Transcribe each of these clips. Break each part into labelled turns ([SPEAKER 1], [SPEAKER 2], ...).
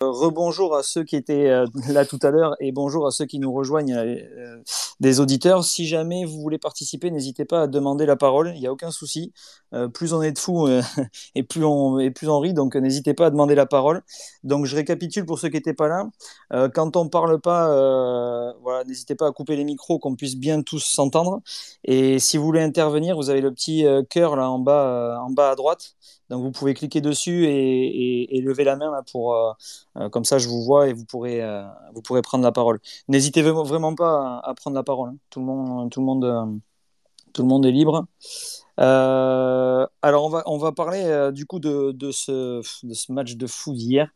[SPEAKER 1] rebonjour à ceux qui étaient euh, là tout à l'heure et bonjour à ceux qui nous rejoignent euh, des auditeurs. Si jamais vous voulez participer, n'hésitez pas à demander la parole, il n'y a aucun souci. Euh, plus on est de fous et, plus on, et plus on rit, donc n'hésitez pas à demander la parole. Donc je récapitule pour ceux qui n'étaient pas là. quand on parle pas, n'hésitez pas à couper les micros, qu'on puisse bien tous s'entendre. Et si vous voulez intervenir, vous avez le petit cœur là en bas, en bas à droite. Donc vous pouvez cliquer dessus et, lever la main là, pour euh, euh, comme ça je vous vois et vous pourrez euh, vous pourrez prendre la parole. N'hésitez vraiment pas à, prendre la parole. Hein. Tout le monde tout le monde tout le monde est libre. Euh, alors, on va, on va parler euh, du coup de, de, ce, match de foot d'hier.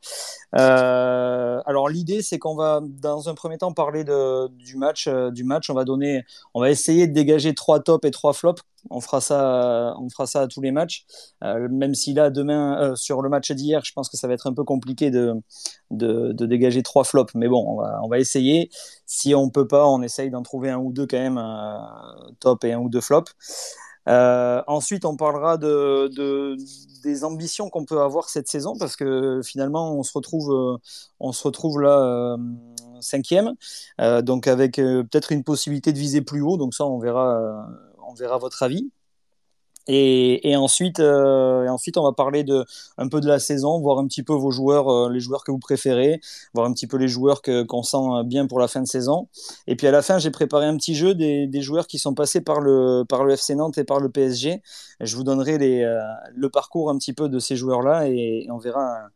[SPEAKER 1] Euh, alors, l'idée, c'est qu'on va, dans un premier temps, parler du, match, du match. On va, donner, on va essayer de dégager trois tops et trois flops. On fera ça, on fera ça à tous les matchs. même si là, demain, sur le match d'hier, je pense que ça va être un peu compliqué de, de, dégager trois flops. Mais bon, on va, on va essayer. Si on peut pas, on essaye d'en trouver un ou deux quand même, top et un ou deux flops. Euh, ensuite, on parlera de, des ambitions qu'on peut avoir cette saison parce que finalement, on se retrouve, euh, on se retrouve là euh, cinquième, donc avec peut-être une possibilité de viser plus haut. Donc ça, on verra, on verra votre avis. Et, ensuite, euh, ensuite, on va parler un peu de la saison, voir un petit peu vos joueurs, euh, les joueurs que vous préférez, voir un petit peu les joueurs qu'on sent bien pour la fin de saison. Et puis à la fin, j'ai préparé un petit jeu des, joueurs qui sont passés par le, FC Nantes et par le PSG. Je vous donnerai euh, le parcours un petit peu de ces joueurs-là et, on verra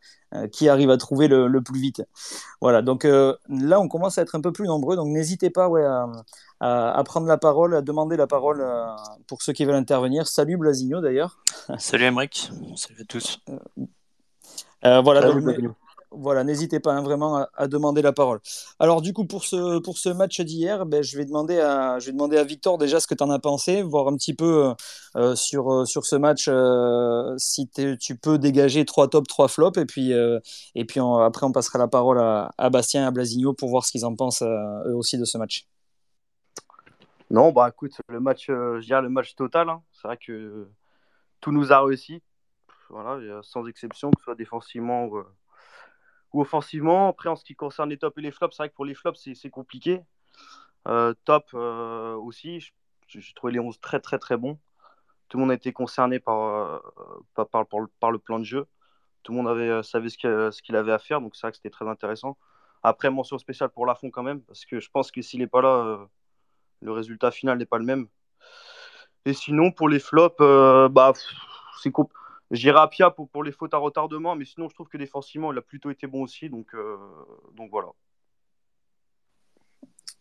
[SPEAKER 1] qui arrive à trouver le, plus vite. Voilà, donc là, on commence à être un peu plus nombreux, donc n'hésitez pas à, à, prendre la parole, à demander la parole euh, pour ceux qui veulent intervenir. Salut Blasigno d'ailleurs.
[SPEAKER 2] Salut Emric, salut à tous.
[SPEAKER 1] Euh, euh, voilà, voilà, n'hésitez pas hein, vraiment à, demander la parole. Alors du coup pour ce, pour ce match d'hier, ben, je, vais demander à, je vais demander à Victor déjà ce que tu en as pensé, voir un petit peu sur, sur ce match si tu peux dégager trois tops, trois flops, et puis, et puis après on passera la parole à, à Bastien et à Blasigno pour voir ce qu'ils en pensent eux aussi de ce match.
[SPEAKER 3] Non, bah écoute, le match, euh, je dirais le match total. Hein. C'est vrai que tout nous a réussi. Voilà, sans exception, que ce soit défensivement ou, euh, offensivement. Après, en ce qui concerne les tops et les flops, c'est vrai que pour les flops, c'est compliqué. Euh, top aussi, j'ai trouvé les 11 très très très bons. Tout le monde a été concerné par, par, le, plan de jeu. Tout le monde avait, savait ce qu'il avait à faire, donc c'est vrai que c'était très intéressant. Après, mention spéciale pour Lafont quand même, parce que je pense que s'il n'est pas là, le résultat final n'est pas le même. Et sinon, pour les flops, euh, bah, c'est J'irai à Pia pour, pour, les fautes à retardement, mais sinon, je trouve que défensivement, il a plutôt été bon aussi. Donc, euh, donc voilà.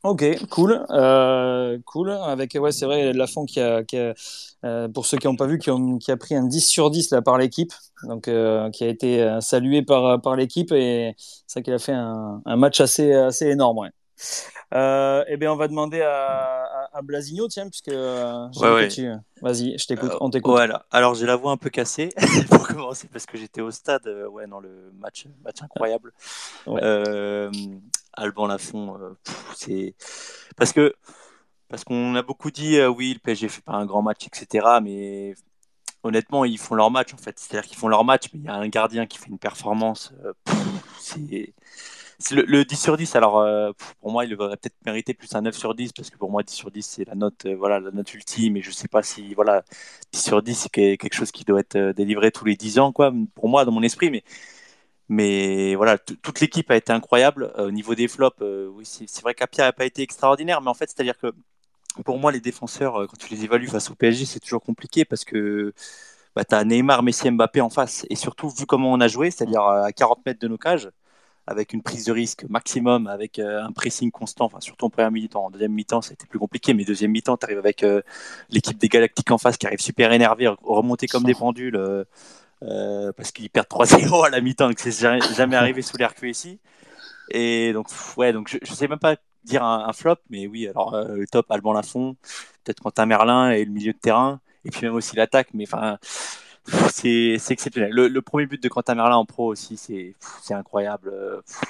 [SPEAKER 1] Ok, cool, euh, cool. Avec ouais, c'est vrai, Lafont qui a, qui a pour ceux qui n'ont pas vu, qui, qui, a pris un 10 sur 10 là par l'équipe, donc qui a été salué par, par l'équipe et vrai qu'il a fait un, match assez, assez énorme. Euh, eh bien, on va demander à, à, Blasigno, tiens, puisque euh, vas-y, je t'écoute, on t'écoute.
[SPEAKER 2] Voilà. Alors, j'ai la voix un peu cassée pour commencer parce que j'étais au stade, euh, ouais, dans le match, match incroyable. Alban Lafont, c'est parce que parce qu'on a beaucoup dit, oui, le PSG fait pas un grand match, etc. Mais honnêtement, ils font leur match en fait. C'est-à-dire qu'ils font leur match, mais il y a un gardien qui fait une performance. c'est le, 10 sur 10, alors euh, pour moi, il aurait peut-être mérité plus un 9 sur 10, parce que pour moi, 10 sur 10, c'est la note, euh, voilà, la note ultime, et je sais pas si, voilà, 10 sur 10, c'est quelque chose qui doit être euh, délivré tous les 10 ans, quoi, pour moi, dans mon esprit, mais, mais voilà, toute l'équipe a été incroyable. au niveau des flops, oui, c'est vrai qu'Apia n'a pas été extraordinaire, mais en fait, c'est-à-dire que pour moi, les défenseurs, quand tu les évalues face au PSG, c'est toujours compliqué, parce que bah, tu as Neymar, Messi, Mbappé en face, et surtout, vu comment on a joué, c'est-à-dire à 40 mètres de nos cages, avec une prise de risque maximum, avec euh, un pressing constant, enfin, surtout en première mi-temps. En deuxième mi-temps, ça a été plus compliqué, mais deuxième mi-temps, tu arrives avec euh, l'équipe des Galactiques en face qui arrive super énervée, remonter comme des pendules, euh, parce qu'ils perdent 3-0 à la mi-temps, que c'est jamais arrivé sous l'air ici. Et donc, ouais, donc je, ne sais même pas dire un, flop, mais oui, alors le top, Alban Lafont, peut-être Quentin Merlin et le milieu de terrain, et puis même aussi l'attaque, mais enfin c'est exceptionnel. Le, premier but de Quentin Merlin en pro aussi, c'est incroyable.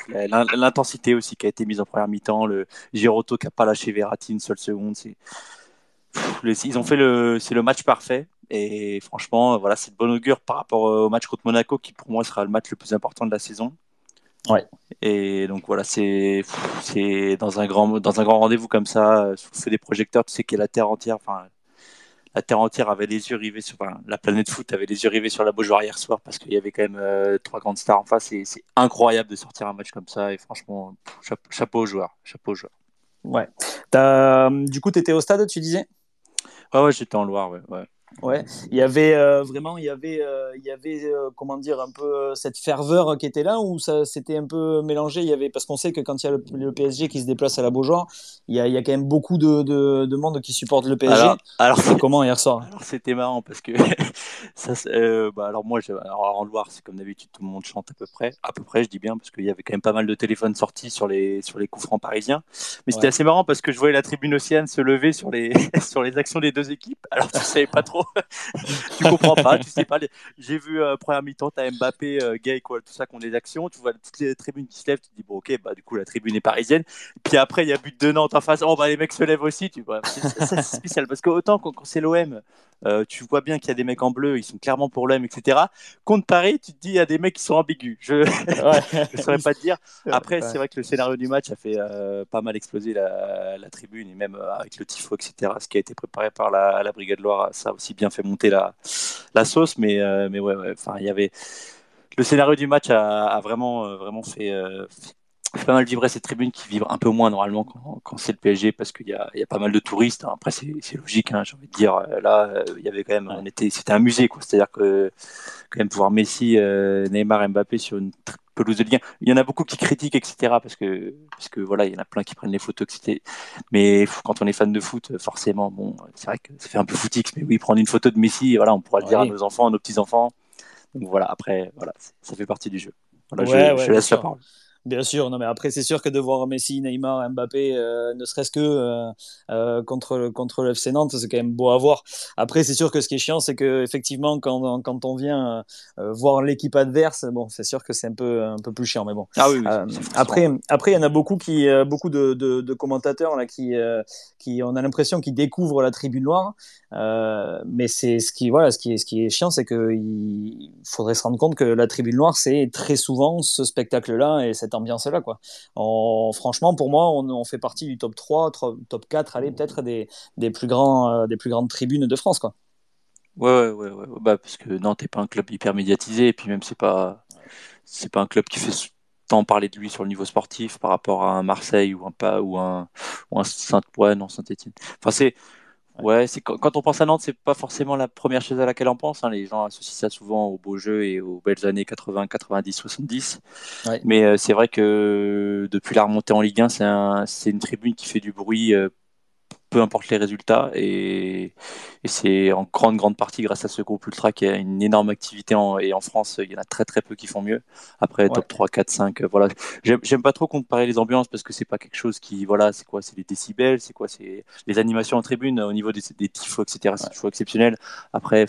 [SPEAKER 2] L'intensité aussi qui a été mise en première mi-temps, le Giroto qui n'a pas lâché Verratti une seule seconde. Ils ont fait le, c'est le match parfait. Et franchement, voilà, c'est de bon augure par rapport au match contre Monaco, qui pour moi sera le match le plus important de la saison.
[SPEAKER 1] Ouais.
[SPEAKER 2] Et donc voilà, c'est c'est dans un grand dans un grand rendez-vous comme ça, sous le feu des projecteurs, tu sais qu'il y a la terre entière, enfin la terre entière avait les yeux rivés sur enfin, la planète foot avait les yeux rivés sur la Beaujoire hier soir parce qu'il y avait quand même euh, trois grandes stars en face et c'est incroyable de sortir un match comme ça et franchement chapeau, aux joueurs, chapeau aux joueurs.
[SPEAKER 1] Ouais. As, du coup, tu étais au stade, tu disais?
[SPEAKER 2] Ouais, ouais, j'étais en Loire, ouais. ouais.
[SPEAKER 1] Ouais, il y avait euh, vraiment, il y avait, euh, il y avait euh, comment dire, un peu cette ferveur qui était là ou ça s'était un peu mélangé? Il y avait parce qu'on sait que quand il y a le, PSG qui se déplace à la Beaujoire, il y a, il y a quand même beaucoup de, de, de, monde qui supporte le PSG.
[SPEAKER 2] Alors, alors
[SPEAKER 1] comment hier soir
[SPEAKER 2] Alors c'était marrant parce que ça, bah, alors moi, alors en Loire, c'est comme d'habitude, tout le monde chante à peu près, à peu près, je dis bien parce qu'il y avait quand même pas mal de téléphones sortis sur les sur les coups francs parisiens. Mais c'était assez marrant parce que je voyais la tribune Océane se lever sur les sur les actions des deux équipes. Alors tu savais pas trop tu comprends pas, tu sais pas. J'ai vu euh, première mi-temps, t'as Mbappé, euh, Gay, quoi, tout ça qui ont des actions. Tu vois toutes les tribunes qui se lèvent, tu te dis bon ok, bah du coup la tribune est parisienne. Puis après il y a but de Nantes en face. Oh bah les mecs se lèvent aussi. Tu vois, c'est spécial parce que autant quand, c'est l'OM, euh, tu vois bien qu'il y a des mecs en bleu, ils sont clairement pour l'OM, etc. Contre Paris, tu te dis il y a des mecs qui sont ambigus. Je ne saurais pas te dire. Après, c'est vrai que le scénario du match a fait euh, pas mal exploser la, la, tribune et même avec le tifo, etc. Ce qui a été préparé par la, la Brigade Loire, ça a aussi bien fait monter la, la sauce, mais, euh, mais ouais, enfin, il y avait le scénario du match a, vraiment, euh, vraiment euh, fait, pas mal vibrer cette tribune qui vibre un peu moins normalement quand, c'est le PSG parce qu'il y a, y a, pas mal de touristes. Hein. Après, c'est logique, hein, j'ai envie de dire. Là, il y avait quand même, on était, c'était un musée, quoi. C'est-à-dire que quand même voir Messi, Neymar, Mbappé sur une pelouse de Ligue Il y en a beaucoup qui critiquent, etc. Parce que, parce que voilà, il y en a plein qui prennent les photos, etc. Mais quand on est fan de foot, forcément, bon, c'est vrai que ça fait un peu footix. Mais oui, prendre une photo de Messi, voilà, on pourra le dire à nos enfants, à nos petits enfants. Donc voilà, après, voilà, ça fait partie du jeu. Voilà, je, je laisse la parole.
[SPEAKER 1] Bien sûr, non mais après c'est sûr que de voir Messi, Neymar, Mbappé, euh, ne serait-ce que euh, euh, contre contre le FC Nantes, c'est quand même beau à voir. Après c'est sûr que ce qui est chiant, c'est que effectivement quand, quand on vient voir l'équipe adverse, bon c'est sûr que c'est un peu un peu plus chiant, mais bon.
[SPEAKER 2] Ah oui,
[SPEAKER 1] après après il y en a beaucoup qui beaucoup de, de, de commentateurs là qui qui on a l'impression qu'ils découvrent la tribune noire, mais c'est ce qui voilà ce qui est ce qui est chiant, c'est que il faudrait se rendre compte que la tribune noire c'est très souvent ce spectacle là et cette ambiance-là. Quoi. franchement, pour moi, on, fait partie du top 3, top 4, allez, peut-être des, plus grands, euh, des plus grandes tribunes de France. Quoi.
[SPEAKER 2] Ouais, ouais, ouais, Bah, parce que non, t'es pas un club hyper médiatisé, et puis même, c'est pas, c'est pas un club qui fait tant parler de lui sur le niveau sportif par rapport à un Marseille ou un pas ou un ou un Saint ouais non Saint-Étienne. Enfin c'est Ouais, c'est quand, on pense à Nantes, c'est pas forcément la première chose à laquelle on pense. Hein. Les gens associent ça souvent aux beaux jeux et aux belles années 80, 90, 70. Mais euh, c'est vrai que depuis la remontée en Ligue 1, c'est une tribune qui fait du bruit euh, peu importe les résultats. Et, c'est en grande, grande partie grâce à ce groupe Ultra qui a une énorme activité. En, et en France, il y en a très, très peu qui font mieux. Après, top 3, 4, 5, voilà. J'aime pas trop comparer les ambiances parce que c'est pas quelque chose qui, voilà, c'est quoi? C'est les décibels, c'est quoi? C'est les animations en tribune au niveau des, des tifos, etc. C'est toujours exceptionnel. Après,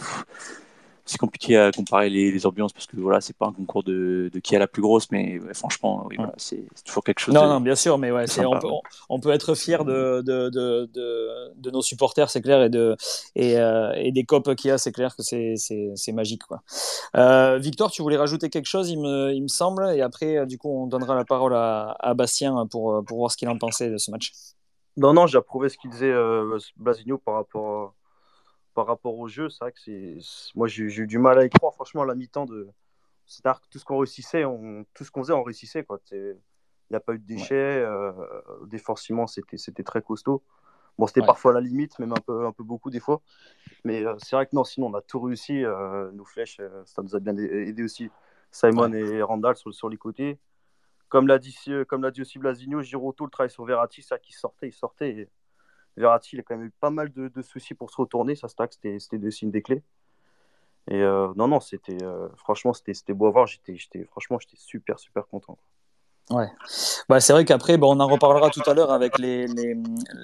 [SPEAKER 2] c'est compliqué à comparer les, ambiances parce que voilà, c'est pas un concours de, qui a la plus grosse, mais franchement, oui, c'est toujours quelque chose.
[SPEAKER 1] Non, non, bien sûr, mais ouais, on, peut, on, peut, être fier de, de, de, nos supporters, c'est clair, et, de, et, euh, et des copes qu'il y a, c'est clair que c'est magique. Quoi. Euh, Victor, tu voulais rajouter quelque chose, il me, il me semble, et après, euh, du coup, on donnera la parole à, à Bastien pour, pour voir ce qu'il en pensait de ce match.
[SPEAKER 3] Non, non, j'ai approuvé ce qu'il disait euh, Blasigno par rapport par rapport au jeu, c'est vrai que c'est. Moi, j'ai eu du mal à y croire, franchement, à la mi-temps. De... C'est-à-dire que tout ce qu'on réussissait, on... tout ce qu'on faisait, on réussissait. Quoi. Il n'y a pas eu de déchets. Euh, défensivement, c'était très costaud. Bon, c'était parfois à la limite, même un peu, un peu beaucoup des fois. Mais euh, c'est vrai que non, sinon, on a tout réussi. Euh, nos flèches, ça nous a bien aidé aussi. Simon et Randall sur, sur les côtés. Comme l'a dit, comme dit aussi Blasigno, Giroto, le travail sur Verratti, ça qui sortait, il sortait. Et Verratti, il a quand même eu pas mal de, soucis pour se retourner. Ça, c'était, c'était deux signes des clés. Et euh, non, non, c'était euh, franchement, c'était, beau à voir. J'étais, franchement, j'étais super, super content.
[SPEAKER 1] Ouais, bah, c'est vrai qu'après, bon, on en reparlera tout à l'heure avec les, les,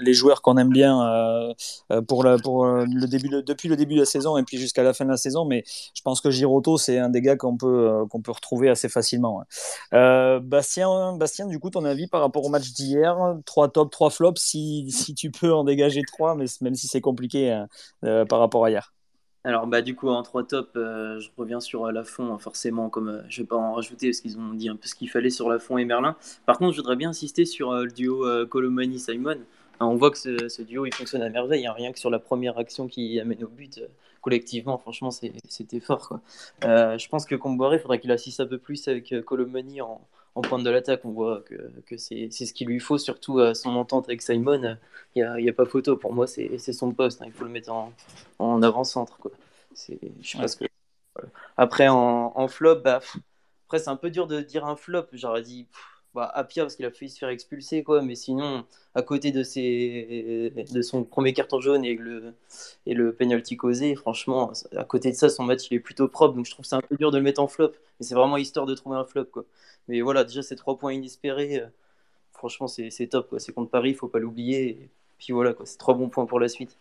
[SPEAKER 1] les, joueurs qu'on aime bien euh, euh pour, pour euh, le début de, depuis le début de la saison et puis jusqu'à la fin de la saison. Mais je pense que Giroto, c'est un des gars qu'on peut, peut retrouver assez facilement. Bastien, Bastien, du coup, ton avis par rapport au match d'hier? Trois tops, trois flops, si, si tu peux en dégager trois, mais même si c'est compliqué par rapport à hier.
[SPEAKER 4] Alors bah du coup en trois tops, euh, je reviens sur euh, la fond hein, forcément comme euh, je vais pas en rajouter parce qu'ils ont dit un peu ce qu'il fallait sur la fond et Merlin. Par contre je voudrais bien insister sur le duo Colomani Simon. on voit que ce, duo il fonctionne à merveille, hein, rien que sur la première action qui amène au but collectivement franchement c'était fort je pense que Comboiré il faudrait qu'il assiste un peu plus avec Colomani en, en pointe de l'attaque, on voit que, que c'est ce qu'il lui faut, surtout à son entente avec Simon. Il n'y a, a, pas photo. Pour moi, c'est son poste. Hein. Il faut le mettre en, en avant-centre. Ce que. Après, en, en flop, bah, après, c'est un peu dur de dire un flop. J'aurais dit bah, Apia parce qu'il a failli se faire expulser. Quoi. Mais sinon, à côté de, ses, de son premier carton jaune et le, et le penalty causé, franchement, à côté de ça, son match il est plutôt propre. Donc je trouve c'est un peu dur de le mettre en flop. Mais c'est vraiment histoire de trouver un flop. Quoi. Mais voilà, déjà, ces trois points inespérés, euh, franchement, c'est top. C'est contre Paris, il faut pas l'oublier. Et puis voilà, c'est trois bons points pour la suite.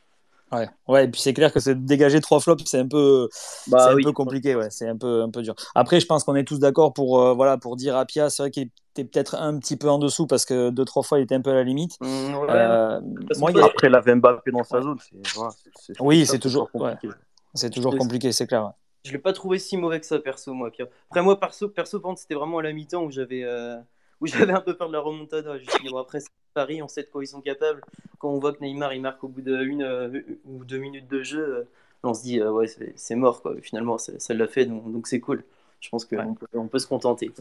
[SPEAKER 1] Ouais, ouais, et puis c'est clair que c'est dégager trois flops, c'est un peu, bah, un peu compliqué, ouais, c'est un peu, un peu dur. Après, je pense qu'on est tous d'accord pour, euh, voilà, pour dire à Pia, c'est vrai qu'il était peut-être un petit peu en dessous parce que deux trois fois il était un peu à la limite.
[SPEAKER 3] Mmh, euh, moi, Après, il avait Mbappé dans sa zone.
[SPEAKER 1] oui, c'est toujours, compliqué. c'est toujours compliqué, c'est clair.
[SPEAKER 4] Je l'ai pas trouvé si mauvais que ça, perso, moi, Pierre. Après, moi, perso, perso c'était vraiment à la mi-temps où j'avais euh, où j'avais un peu peur de la remontada. Je dit, bon, après, c'est Paris, on sait de quoi ils sont capables. Quand on voit que Neymar, il marque au bout d'une euh, ou deux minutes de jeu, euh, on se dit, ouais, c'est mort, quoi. Finalement, ça l'a fait, donc c'est cool. Je pense qu'on peut, on peut se contenter.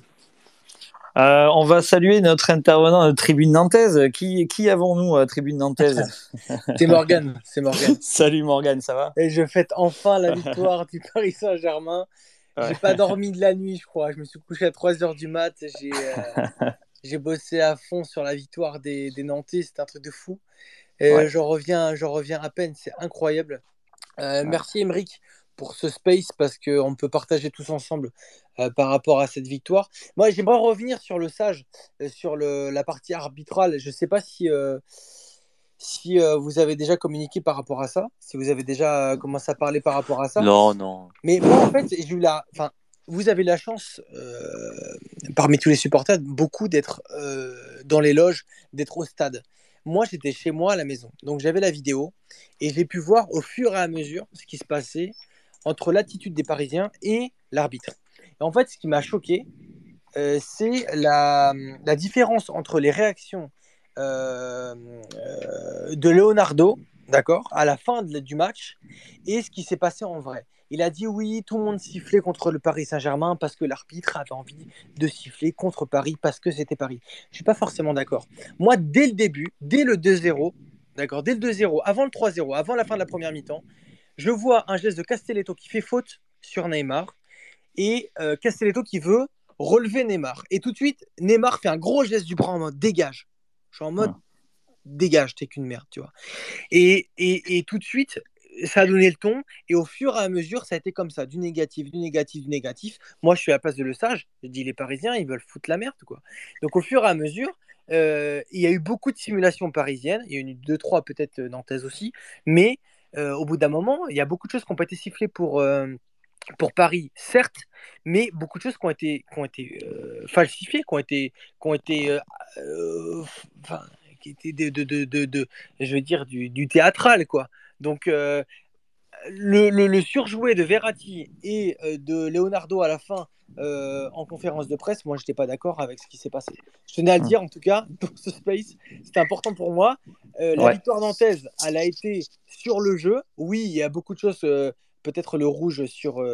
[SPEAKER 1] Euh, on va saluer notre intervenant de Tribune Nantaise. Qui, qui avons-nous à Tribune Nantaise?
[SPEAKER 5] C'est Morgan. C'est Morgan.
[SPEAKER 1] Salut Morgan, ça va?
[SPEAKER 5] Et je fête enfin la victoire du Paris Saint-Germain. J'ai pas dormi de la nuit, je crois. Je me suis couché à 3h du mat. Euh, j'ai bossé à fond sur la victoire des, des Nantais. C'était un truc de fou. Et je, reviens, reviens à peine. C'est incroyable. Euh, merci Emeric pour ce space parce qu'on peut partager tous ensemble euh, par rapport à cette victoire. Moi, j'aimerais revenir sur le sage, euh, sur le, la partie arbitrale. Je ne sais pas si, euh, si vous avez déjà communiqué par rapport à ça, si vous avez déjà commencé à parler par rapport à ça.
[SPEAKER 2] Non, non.
[SPEAKER 5] Mais moi, en fait, j'ai eu la. Enfin, vous avez la chance, parmi tous les supporters, beaucoup d'être dans les loges, d'être au stade. Moi, j'étais chez moi à la maison. Donc, j'avais la vidéo et j'ai pu voir au fur et à mesure ce qui se passait entre l'attitude des Parisiens et l'arbitre. en fait, ce qui m'a choqué, euh, c'est la, différence entre les réactions euh, euh, de Leonardo, d'accord, à la fin du match, et ce qui s'est passé en vrai. Il a dit oui, tout le monde sifflait contre le Paris Saint-Germain parce que l'arbitre avait envie de siffler contre Paris parce que c'était Paris. Je suis pas forcément d'accord. Moi, dès le début, dès le 2-0, d'accord, dès le 2-0, avant le 3-0, avant la fin de la première mi-temps, je vois un geste de Castelletto qui fait faute sur Neymar et euh, Castelletto qui veut relever Neymar. Et tout de suite, Neymar fait un gros geste du bras en mode dégage. Je suis en mode dégage, t'es qu'une merde, tu vois. Et, et, tout de suite, ça a donné le ton. Et au fur et à mesure, ça a été comme ça, du négatif, du négatif, du négatif. Moi, je suis à la place de Le Sage. Je dis les Parisiens, ils veulent foutre la merde, quoi. Donc au fur et à mesure, euh, il y a eu beaucoup de simulations parisiennes. Il y a eu deux, trois peut-être nantaises aussi. Mais euh, au bout d'un moment, il y a beaucoup de choses qui n'ont pas été sifflées pour, euh, pour Paris, certes, mais beaucoup de choses qui ont été, qui ont été euh, falsifiées, qui ont été, qui ont été, enfin, qui étaient de, de, de, de, je veux dire, du, du théâtral, quoi. Donc, le, le, le, surjoué de Verratti et de Leonardo à la fin euh, en conférence de presse, moi, je n'étais pas d'accord avec ce qui s'est passé. Je tenais à le hmm. dire, en tout cas, dans ce space, c'était important pour moi. Euh, la victoire nantaise, elle a été sur le jeu. Oui, il y a beaucoup de choses. Euh, peut-être le rouge sur,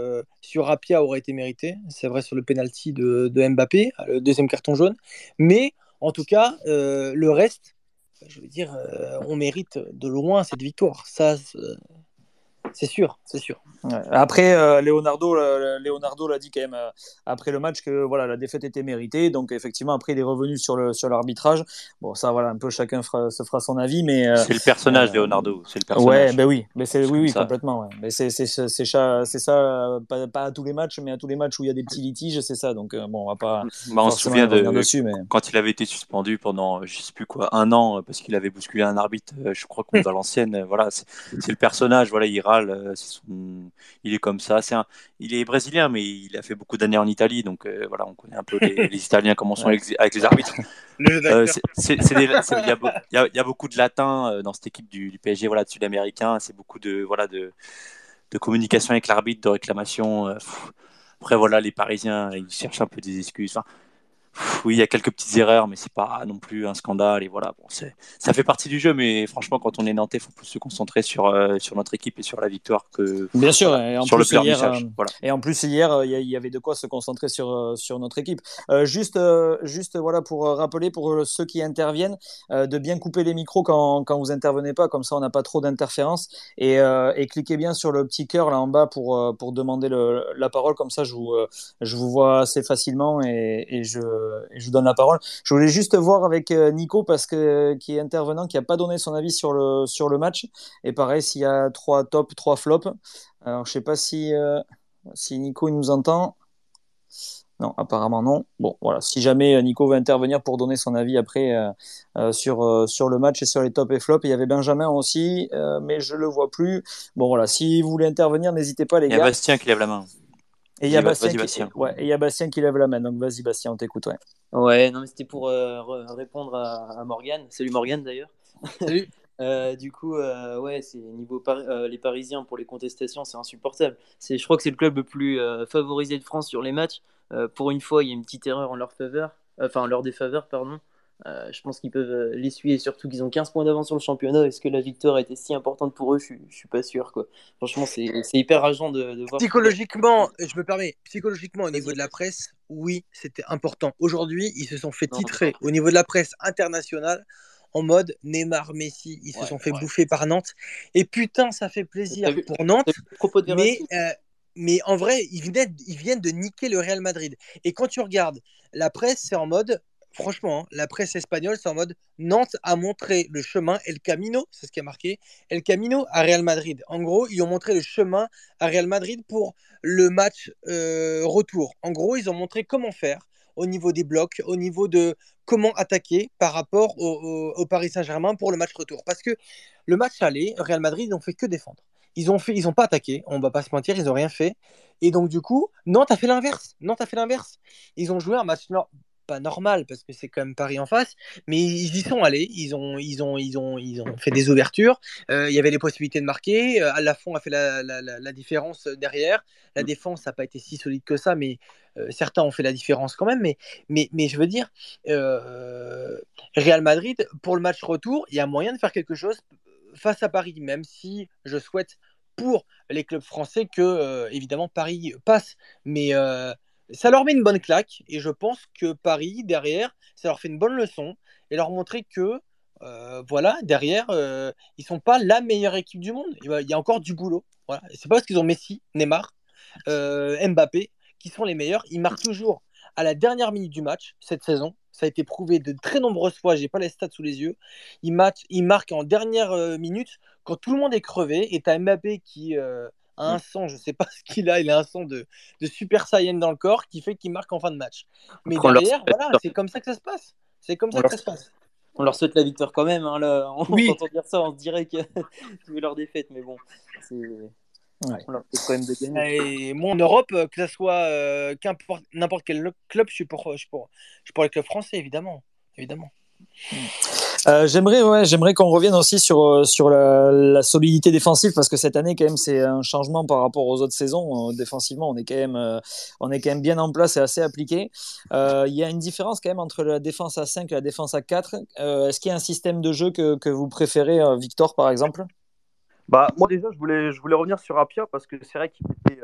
[SPEAKER 5] sur Apia aurait été mérité. C'est vrai sur le penalty de, de, Mbappé, le deuxième carton jaune. Mais en tout cas, le reste, je veux dire, on mérite de loin cette victoire. Ça, c'est sûr, c'est sûr.
[SPEAKER 1] Après, euh, Leonardo, euh, Leonardo l'a dit quand même euh, après le match que voilà, la défaite était méritée. Donc effectivement, après il est revenu sur le sur l'arbitrage. Bon, ça voilà, un peu chacun se fera son avis, mais
[SPEAKER 2] c'est le personnage Leonardo, c'est le personnage.
[SPEAKER 1] Ouais, ben oui, mais c'est oui, oui, complètement. Ouais. Mais c'est c'est c'est ça, pas, pas, à tous les matchs, mais à tous les matchs où il y a des petits litiges, c'est ça. Donc bon, on va pas.
[SPEAKER 2] Bah, on se souvient de dessus, mais... quand il avait été suspendu pendant je sais plus quoi un an parce qu'il avait bousculé un arbitre, je crois qu'on dans l'ancienne. Voilà, c'est le personnage. Voilà, il râle euh, il est comme ça. C'est un... Il est brésilien, mais il a fait beaucoup d'années en Italie, donc euh, voilà, on connaît un peu les, Italiens comment sont avec, les arbitres. Euh, il y, a beaucoup de latins dans cette équipe du, PSG, voilà, de Sud-Américains. C'est beaucoup de voilà de de communication avec l'arbitre, de réclamation. après, voilà, les Parisiens, ils cherchent un peu des excuses. Enfin, oui, il y a quelques petites erreurs, mais c'est pas non plus un scandale. Et voilà, bon, ça fait partie du jeu, mais franchement, quand on est nantais, il faut plus se concentrer sur, euh, sur notre équipe et sur la victoire que
[SPEAKER 1] Bien sûr, et en
[SPEAKER 2] sur
[SPEAKER 1] plus,
[SPEAKER 2] le
[SPEAKER 1] hier, euh,
[SPEAKER 2] Voilà.
[SPEAKER 1] Et en plus, hier, euh, il y, y avait de quoi se concentrer sur, sur notre équipe. Euh, juste, juste voilà, pour rappeler pour ceux qui interviennent, de bien couper les micros quand, quand vous intervenez pas, comme ça on n'a pas trop d'interférences. Et, et cliquez bien sur le petit cœur là en bas pour, pour demander le, la parole, comme ça je vous, je vous vois assez facilement et, et, je, et je vous donne la parole. Je voulais juste voir avec euh, Nico, parce que, qui est intervenant, qui n'a pas donné son avis sur le, sur le match. Et pareil, s'il y a trois tops, trois flops. Alors, je sais pas si, euh, si Nico il nous entend. Non, apparemment non. Bon, voilà. Si jamais euh, Nico veut intervenir pour donner son avis après euh, euh, sur, euh, sur le match et sur les tops et flops, il y avait Benjamin aussi, euh, mais je le vois plus. Bon, voilà. Si vous voulez intervenir, n'hésitez pas, les
[SPEAKER 2] Il y a
[SPEAKER 1] gars.
[SPEAKER 2] Bastien qui lève la main.
[SPEAKER 1] Et il y a Bastien, qui...
[SPEAKER 2] Bastien.
[SPEAKER 1] Ouais, y a Bastien qui lève la main. Donc, vas-y, Bastien, on t'écoute. Ouais.
[SPEAKER 4] Ouais, non, mais c'était pour euh, re- répondre à, à Morgane. Salut Morgane d'ailleurs.
[SPEAKER 5] Salut.
[SPEAKER 4] Euh, du coup, euh, ouais, c'est niveau Par- euh, les Parisiens pour les contestations, c'est insupportable. C'est, je crois que c'est le club le plus euh, favorisé de France sur les matchs. Euh, pour une fois, il y a une petite erreur en leur faveur, enfin en leur défaveur, pardon. Euh, je pense qu'ils peuvent euh, l'essuyer, surtout qu'ils ont 15 points d'avance sur le championnat. Est-ce que la victoire a été si importante pour eux? Je, je suis pas sûr. Quoi. Franchement, c'est, hyper rageant de, de voir.
[SPEAKER 5] Psychologiquement, je me permets, psychologiquement au niveau de la presse, oui, c'était important. Aujourd'hui, ils se sont fait
[SPEAKER 4] Non.
[SPEAKER 5] titrer au niveau de la presse internationale en mode Neymar, Messi, ils se sont fait
[SPEAKER 4] ouais.
[SPEAKER 5] bouffer par Nantes. Et putain, ça fait plaisir
[SPEAKER 4] vu-
[SPEAKER 5] pour Nantes,
[SPEAKER 4] propos de
[SPEAKER 5] mais, euh, mais en vrai, ils viennent, ils viennent de niquer le Real Madrid. Et quand tu regardes, la presse, c'est en mode, franchement, hein, la presse espagnole, c'est en mode Nantes a montré le chemin, El Camino, c'est ce qui a marqué, El Camino à Real Madrid. En gros, ils ont montré le chemin à Real Madrid pour le match euh, retour. En gros, ils ont montré comment faire au niveau des blocs, au niveau de comment attaquer par rapport au, Paris Saint-Germain pour le match retour. Parce que le match aller, Real Madrid, n'ont fait que défendre. Ils ont fait, ils ont pas attaqué. On va pas se mentir, ils n'ont rien fait. Et donc du coup, Nantes a fait l'inverse. Nantes a fait l'inverse. Ils ont joué un match pas normal parce que c'est quand même Paris en face, mais ils y sont allés. Ils ont, ils ont, ils ont, ils ont fait des ouvertures. Euh, il y avait les possibilités de marquer. Euh, Lafont a fait la, la- la- la différence derrière. La
[SPEAKER 2] Mm.
[SPEAKER 5] défense n'a pas été si solide que ça, mais euh, certains ont fait la différence quand même. Mais, mais, mais je veux dire, euh, Real Madrid, pour le match retour, il y a moyen de faire quelque chose face à Paris, même si je souhaite pour les clubs français que, évidemment, Paris passe. Mais ça leur met une bonne claque. Et je pense que Paris, derrière, ça leur fait une bonne leçon et leur montrer que, euh, voilà, derrière, euh, ils sont pas la meilleure équipe du monde. Il y a- encore du boulot. Voilà. C'est pas parce qu'ils ont Messi, Neymar, euh, Mbappé qui sont les meilleurs. Ils marquent toujours à la dernière minute du match cette saison. Ça a été prouvé de très nombreuses fois. J'ai pas les stats sous les yeux. Ils, marquent en dernière euh, minute quand tout le monde est crevé. Et as Mbappé qui a un sang, je sais pas ce qu'il a, il a un sang de, de Super Saiyan dans le corps qui fait qu'il marque en fin de match. Mais
[SPEAKER 4] on
[SPEAKER 5] derrière, voilà, c'est comme ça que ça se passe. C'est comme ça
[SPEAKER 4] On
[SPEAKER 5] que
[SPEAKER 4] leur-
[SPEAKER 5] ça se passe.
[SPEAKER 4] On leur souhaite la victoire quand même. Hein, là. On
[SPEAKER 5] Oui.
[SPEAKER 4] s'entend dire ça, on se dirait que tu leur défaite, mais bon, c'est...
[SPEAKER 1] Ouais.
[SPEAKER 4] on leur souhaite quand même de gagner.
[SPEAKER 5] Et moi en Europe, euh, que ce soit euh, qu'importe n'importe quel club, je suis pour, je suis pour, je suis pour les clubs français, évidemment. évidemment.
[SPEAKER 1] Euh, j'aimerais, ouais, j'aimerais qu'on revienne aussi sur euh, sur la, solidité défensive parce que cette année quand même c'est un changement par rapport aux autres saisons. Euh, défensivement, on est quand même on est quand même bien en place et assez appliqué. Il y a une différence quand même entre la défense à 5 et la défense à 4. Euh, Est-ce qu'il y a un système de jeu que, que vous préférez, Victor par exemple?
[SPEAKER 3] Bah, moi déjà, je voulais, je voulais revenir sur Apia parce que c'est vrai qu'il était.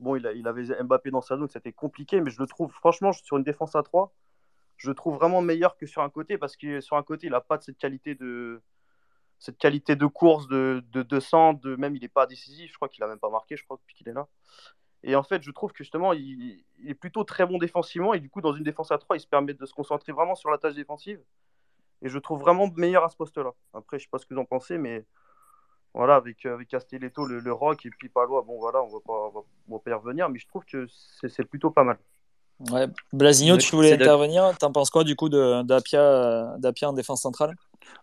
[SPEAKER 3] Bon, il, a- il avait Mbappé dans sa zone, c'était compliqué, mais je le trouve, franchement, sur une défense à 3, je le trouve vraiment meilleur que sur un côté parce que sur un côté, il n'a pas de cette qualité de, cette qualité de course, de, de, même il n'est pas décisif, je crois qu'il n'a même pas marqué, je crois, depuis qu'il est là. Et en fait, je trouve que justement, il, est plutôt très bon défensivement et du coup, dans une défense à 3, il se permet de se concentrer vraiment sur la tâche défensive. Et je trouve vraiment meilleur à ce poste-là. Après, je sais pas ce que vous en pensez, mais voilà, avec, avec Castelletto, le, Rock et puis Palois, bon voilà, on va pas, on va, pas y revenir, mais je trouve que c'est plutôt pas mal.
[SPEAKER 1] Ouais. Blasigno, tu voulais intervenir? T'en penses quoi du coup d'Apia euh, d'Apia en défense centrale?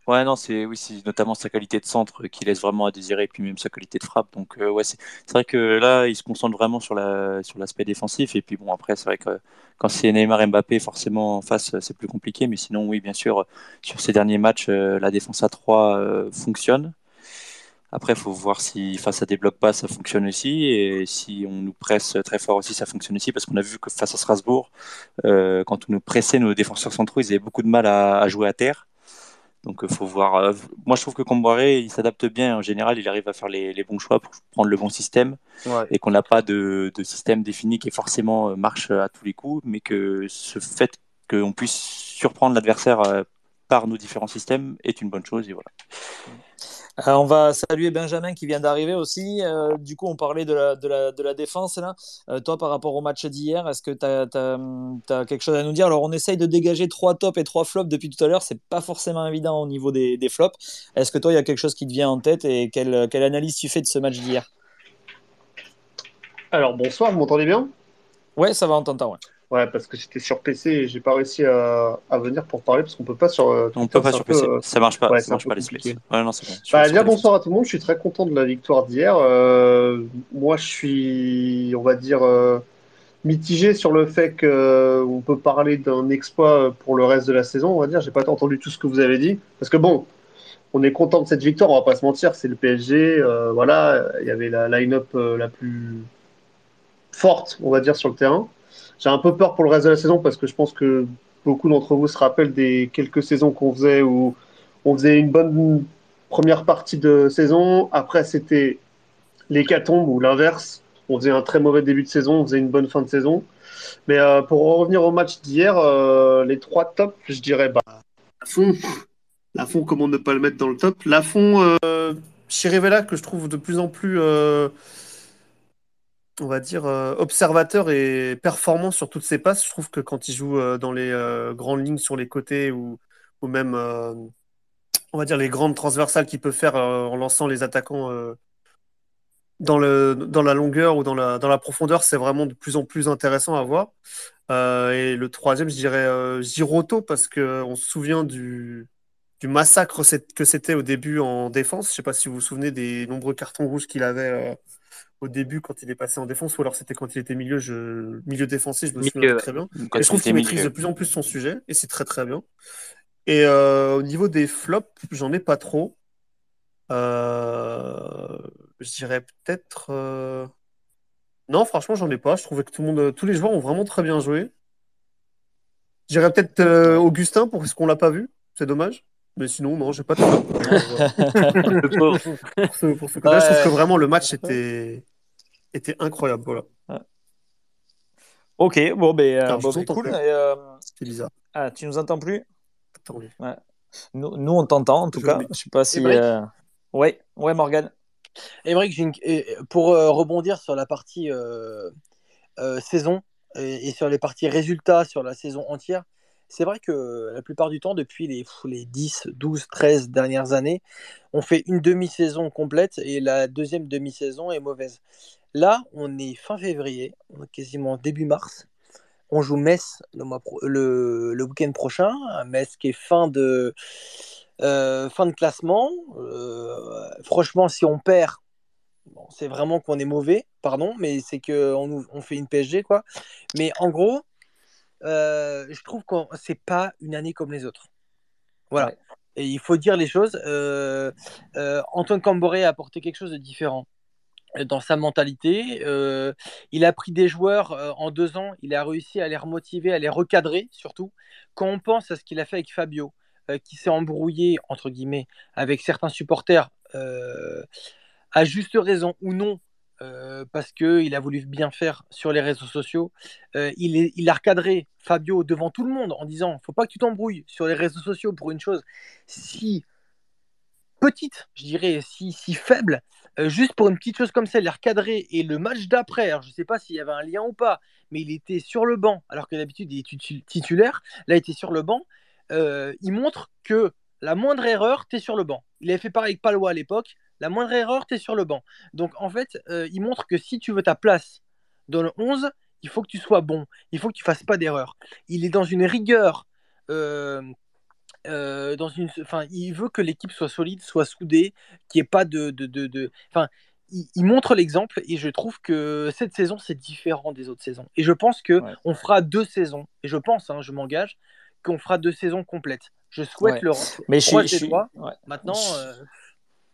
[SPEAKER 2] Ouais, non, c'est oui, c'est notamment sa qualité de centre qui laisse vraiment à désirer, et puis même sa qualité de frappe. Donc, euh, ouais, c'est vrai que là, il se concentre vraiment sur la sur l'aspect défensif. Et puis bon, après, c'est vrai que quand c'est Neymar, Mbappé, forcément en face, c'est plus compliqué. Mais sinon, oui, bien sûr, sur ces derniers matchs, euh, la défense à 3 euh, fonctionne. Après, il faut voir si face à des blocs bas, ça fonctionne aussi. Et si on nous presse très fort aussi, ça fonctionne aussi. Parce qu'on a vu que face à Strasbourg, euh, quand on nous pressait, nos défenseurs centraux, ils avaient beaucoup de mal à, à jouer à terre. Donc, il faut voir. euh, moi, je trouve que Comboiré, il s'adapte bien. En général, il arrive à faire les, les bons choix pour prendre le bon système.
[SPEAKER 3] Ouais.
[SPEAKER 2] Et qu'on n'a pas de, de système défini qui forcément euh, marche à tous les coups. Mais que ce fait qu'on puisse surprendre l'adversaire euh, par nos différents systèmes est une bonne chose. Et voilà.
[SPEAKER 1] Euh, on va saluer Benjamin qui vient d'arriver aussi. Euh, du coup, on parlait de la, de la, de la défense. Là. Euh, toi, par rapport au match d'hier, est-ce que tu as, quelque chose à nous dire? Alors, on essaye de dégager trois tops et trois flops depuis tout à l'heure. C'est pas forcément évident au niveau des, des flops. Est-ce que toi, il y a quelque chose qui te vient en tête et quelle, quelle analyse tu fais de ce match d'hier?
[SPEAKER 6] Alors bonsoir, vous m'entendez bien?
[SPEAKER 1] Ouais, ça va, on t'entend. Ouais.
[SPEAKER 6] Ouais, parce que j'étais sur PC et j'ai pas réussi à, à venir pour parler parce qu'on peut pas sur. euh,
[SPEAKER 2] On
[SPEAKER 6] Twitter,
[SPEAKER 2] peut pas sur
[SPEAKER 6] peu,
[SPEAKER 2] PC.
[SPEAKER 6] euh,
[SPEAKER 2] Ça marche pas.
[SPEAKER 6] ouais,
[SPEAKER 2] ça marche pas les
[SPEAKER 6] compliqué.
[SPEAKER 2] Ouais, non, bon.
[SPEAKER 6] Bah, bonsoir à tout le monde, je suis très content de la victoire d'hier. Euh, moi je suis, on va dire, euh, mitigé sur le fait qu'on peut parler d'un exploit pour le reste de la saison, on va dire. J'ai pas entendu tout ce que vous avez dit. Parce que bon, on est content de cette victoire, on va pas se mentir, c'est le PSG. voilà, il y avait la line-up la plus forte, on va dire, sur le terrain. J'ai un peu peur pour le reste de la saison parce que je pense que beaucoup d'entre vous se rappellent des quelques saisons qu'on faisait où on faisait une bonne première partie de saison. Après, c'était l'hécatombe ou l'inverse. On faisait un très mauvais début de saison, on faisait une bonne fin de saison. Mais euh, pour en revenir au match d'hier, euh, les trois tops, je dirais bah, Lafont. Lafont, comment ne pas le mettre dans le top? Lafont, euh, Chirivella, que je trouve de plus en plus, euh, on va dire, euh, observateur et performant sur toutes ses passes. Je trouve que quand il joue euh, dans les euh, grandes lignes sur les côtés ou, même, on va dire, les grandes transversales qu'il peut faire en lançant les attaquants dans, le, dans la longueur ou dans la, dans la profondeur, c'est vraiment de plus en plus intéressant à voir. Et le troisième, je dirais Giroto, parce qu'on se souvient du, du massacre que c'était au début en défense. Je ne sais pas si vous vous souvenez des nombreux cartons rouges qu'il avait au début quand il est passé en défense, ou alors c'était quand il était milieu, je... milieu défensif, je me souviens
[SPEAKER 4] Milieu,
[SPEAKER 6] très bien. Et je trouve
[SPEAKER 2] il
[SPEAKER 6] qu'il maîtrise de plus en plus son sujet, et c'est très très bien. Et euh, au niveau des flops, j'en ai pas trop. Euh, je dirais peut-être. euh, Non, franchement, j'en ai pas. Je trouvais que tout le monde, tous les joueurs ont vraiment très bien joué. Je dirais peut-être euh, Augustin pour ce qu'on l'a pas vu. C'est dommage. Mais sinon, non, j'ai pas de pour ce, pour ce côté-là, je trouve
[SPEAKER 1] Ouais.
[SPEAKER 6] que vraiment le match était, était incroyable. Voilà.
[SPEAKER 1] Ok, bon, ben, euh, bon, ben, cool. Et, euh,
[SPEAKER 6] C'est bizarre.
[SPEAKER 1] ah, tu nous entends plus?
[SPEAKER 6] Attendez.
[SPEAKER 1] nous, nous, on t'entend en tout
[SPEAKER 6] Je
[SPEAKER 1] cas. Je sais pas si. Euh, Ouais, ouais, Morgan.
[SPEAKER 5] Émeric, j'ai une- et pour euh, rebondir sur la partie euh, euh, saison et, et sur les parties résultats sur la saison entière, c'est vrai que la plupart du temps, depuis les, les 10, 12, 13 dernières années, on fait une demi-saison complète et la deuxième demi-saison est mauvaise. Là, on est fin février, on est quasiment début mars. On joue Metz le, week-end prochain, Metz qui est fin de, euh, fin de classement. Euh, franchement, si on perd, c'est vraiment qu'on est mauvais, pardon, mais c'est qu'on on fait une PSG, quoi. Mais en gros, euh, je trouve que c'est pas une année comme les autres. Voilà.
[SPEAKER 1] Ouais.
[SPEAKER 5] Et il faut dire les choses. Euh, euh, Antoine Camboré a apporté quelque chose de différent dans sa mentalité. Il a pris des joueurs en deux ans, il a réussi à les remotiver, à les recadrer surtout. Quand on pense à ce qu'il a fait avec Fabio, qui s'est embrouillé, entre guillemets, avec certains supporters, à juste raison ou non, euh, parce qu'il a voulu bien faire sur les réseaux sociaux, euh, il, il a recadré Fabio devant tout le monde en disant faut pas que tu t'embrouilles sur les réseaux sociaux pour une chose si petite, je dirais, si, si faible, euh, juste pour une petite chose comme ça, il l'a recadré. Et le match d'après, je ne sais pas s'il y avait un lien ou pas, mais il était sur le banc, alors que d'habitude il est titu- titulaire. Là, il était sur le banc. Il montre que la moindre erreur, tu es sur le banc. Il avait fait pareil avec Palois à l'époque. La moindre erreur, tu es sur le banc. Donc en fait, euh, il montre que si tu veux ta place dans le 11, il faut que tu sois bon. Il faut que tu fasses pas d'erreur. Il est dans une rigueur. euh, euh, dans une, enfin, il veut que l'équipe soit solide, soit soudée, qu'il n'y ait pas de, de, de, de- enfin, il, il montre l'exemple et je trouve que cette saison c'est différent des autres saisons. Et je pense que
[SPEAKER 1] Ouais.
[SPEAKER 5] on fera deux saisons. Et je pense, hein, je m'engage, qu'on fera deux saisons complètes. Je souhaite
[SPEAKER 1] Ouais.
[SPEAKER 5] le.
[SPEAKER 1] Mais je suis.
[SPEAKER 5] les
[SPEAKER 1] je suis-
[SPEAKER 5] doigts.
[SPEAKER 1] ouais.
[SPEAKER 5] Maintenant, euh,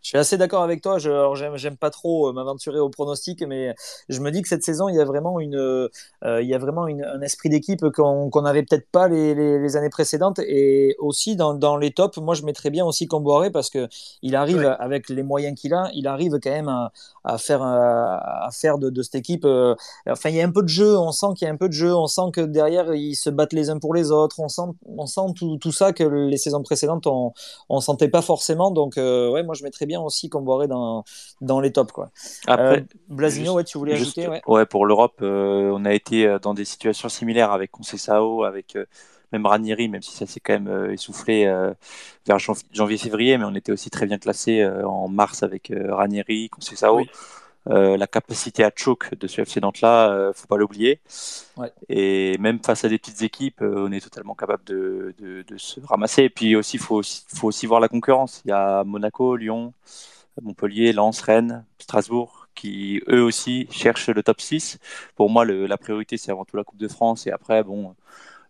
[SPEAKER 1] Je suis assez d'accord avec toi. Je, alors j'aime pas trop euh, m'aventurer au pronostic, mais je me dis que cette saison, il y a vraiment une, euh, il y a vraiment une, un esprit d'équipe qu'on qu'on n'avait peut-être pas les, les, les, années précédentes. Et aussi dans, dans les tops, moi je mettrais bien aussi Comboiré parce que il arrive ouais. avec les moyens qu'il a, il arrive quand même à, à faire à, faire de, de, cette équipe. Euh, enfin, il y a un peu de jeu. On sent qu'il y a un peu de jeu. On sent que derrière ils se battent les uns pour les autres. On sent, on sent tout, tout ça que les saisons précédentes on, on sentait pas forcément. Donc euh, ouais, moi je mettrais bien aussi Comboiré dans dans les tops quoi.
[SPEAKER 2] Après,
[SPEAKER 1] euh, Blasigno, ouais, tu voulais
[SPEAKER 2] juste,
[SPEAKER 1] ajouter ouais.
[SPEAKER 2] ouais. pour l'Europe, euh, on a été dans des situations similaires avec Conceição, avec même Ranieri, même si ça s'est quand même euh, essoufflé euh, vers janvier-février, mais on était aussi très bien classé euh, en mars avec Ranieri, Conceição. Oui. La capacité à choke de ce FC Nantes-là, faut pas l'oublier.
[SPEAKER 1] Ouais.
[SPEAKER 2] Et même face à des petites équipes, on est totalement capable de, de, de se ramasser. Et puis aussi, faut aussi, faut aussi voir la concurrence. Il y a Monaco, Lyon, Montpellier, Lens, Rennes, Strasbourg, qui eux aussi cherchent le top 6. Pour moi, le, la priorité, c'est avant tout la Coupe de France. Et après, bon,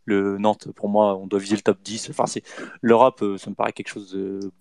[SPEAKER 2] le Nantes, pour moi, on doit viser le top 10. Enfin, c'est l'Europe, ça me paraît quelque chose de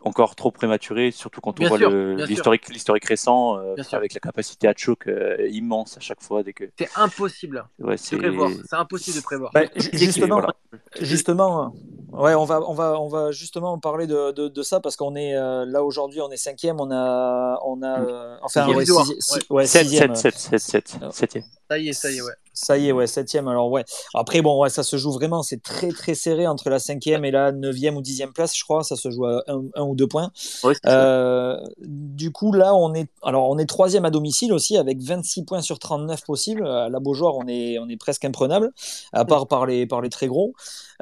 [SPEAKER 2] encore trop prématuré, surtout quand on
[SPEAKER 5] bien
[SPEAKER 2] voit l'historique, l'historique récent, euh, avec la capacité à choke euh, immense à chaque fois dès que.
[SPEAKER 5] C'est impossible
[SPEAKER 2] ouais,
[SPEAKER 5] de prévoir. C'est impossible de prévoir.
[SPEAKER 1] Bah, justement, voilà. justement, ouais, on va, on va, on va justement parler de, de, de ça parce qu'on est euh, là aujourd'hui, on est cinquième, on a, on a, enfin, ouais,
[SPEAKER 2] six, six, ouais, 7, sixième. 7, 7, 7, 7, 7
[SPEAKER 5] Ça y est, ça y est, ouais.
[SPEAKER 1] Ça y est, ouais, septième. Alors ouais. Après bon, ouais, ça se joue vraiment. C'est très très serré entre la cinquième et la neuvième ou dixième place, je crois. Ça se joue à un, un ou deux points.
[SPEAKER 2] Ouais,
[SPEAKER 1] euh, du coup là, on est alors on est troisième à domicile aussi avec 26 points sur 39 possibles. À la Beaujoire, on est on est presque imprenable, à part par les par les très gros.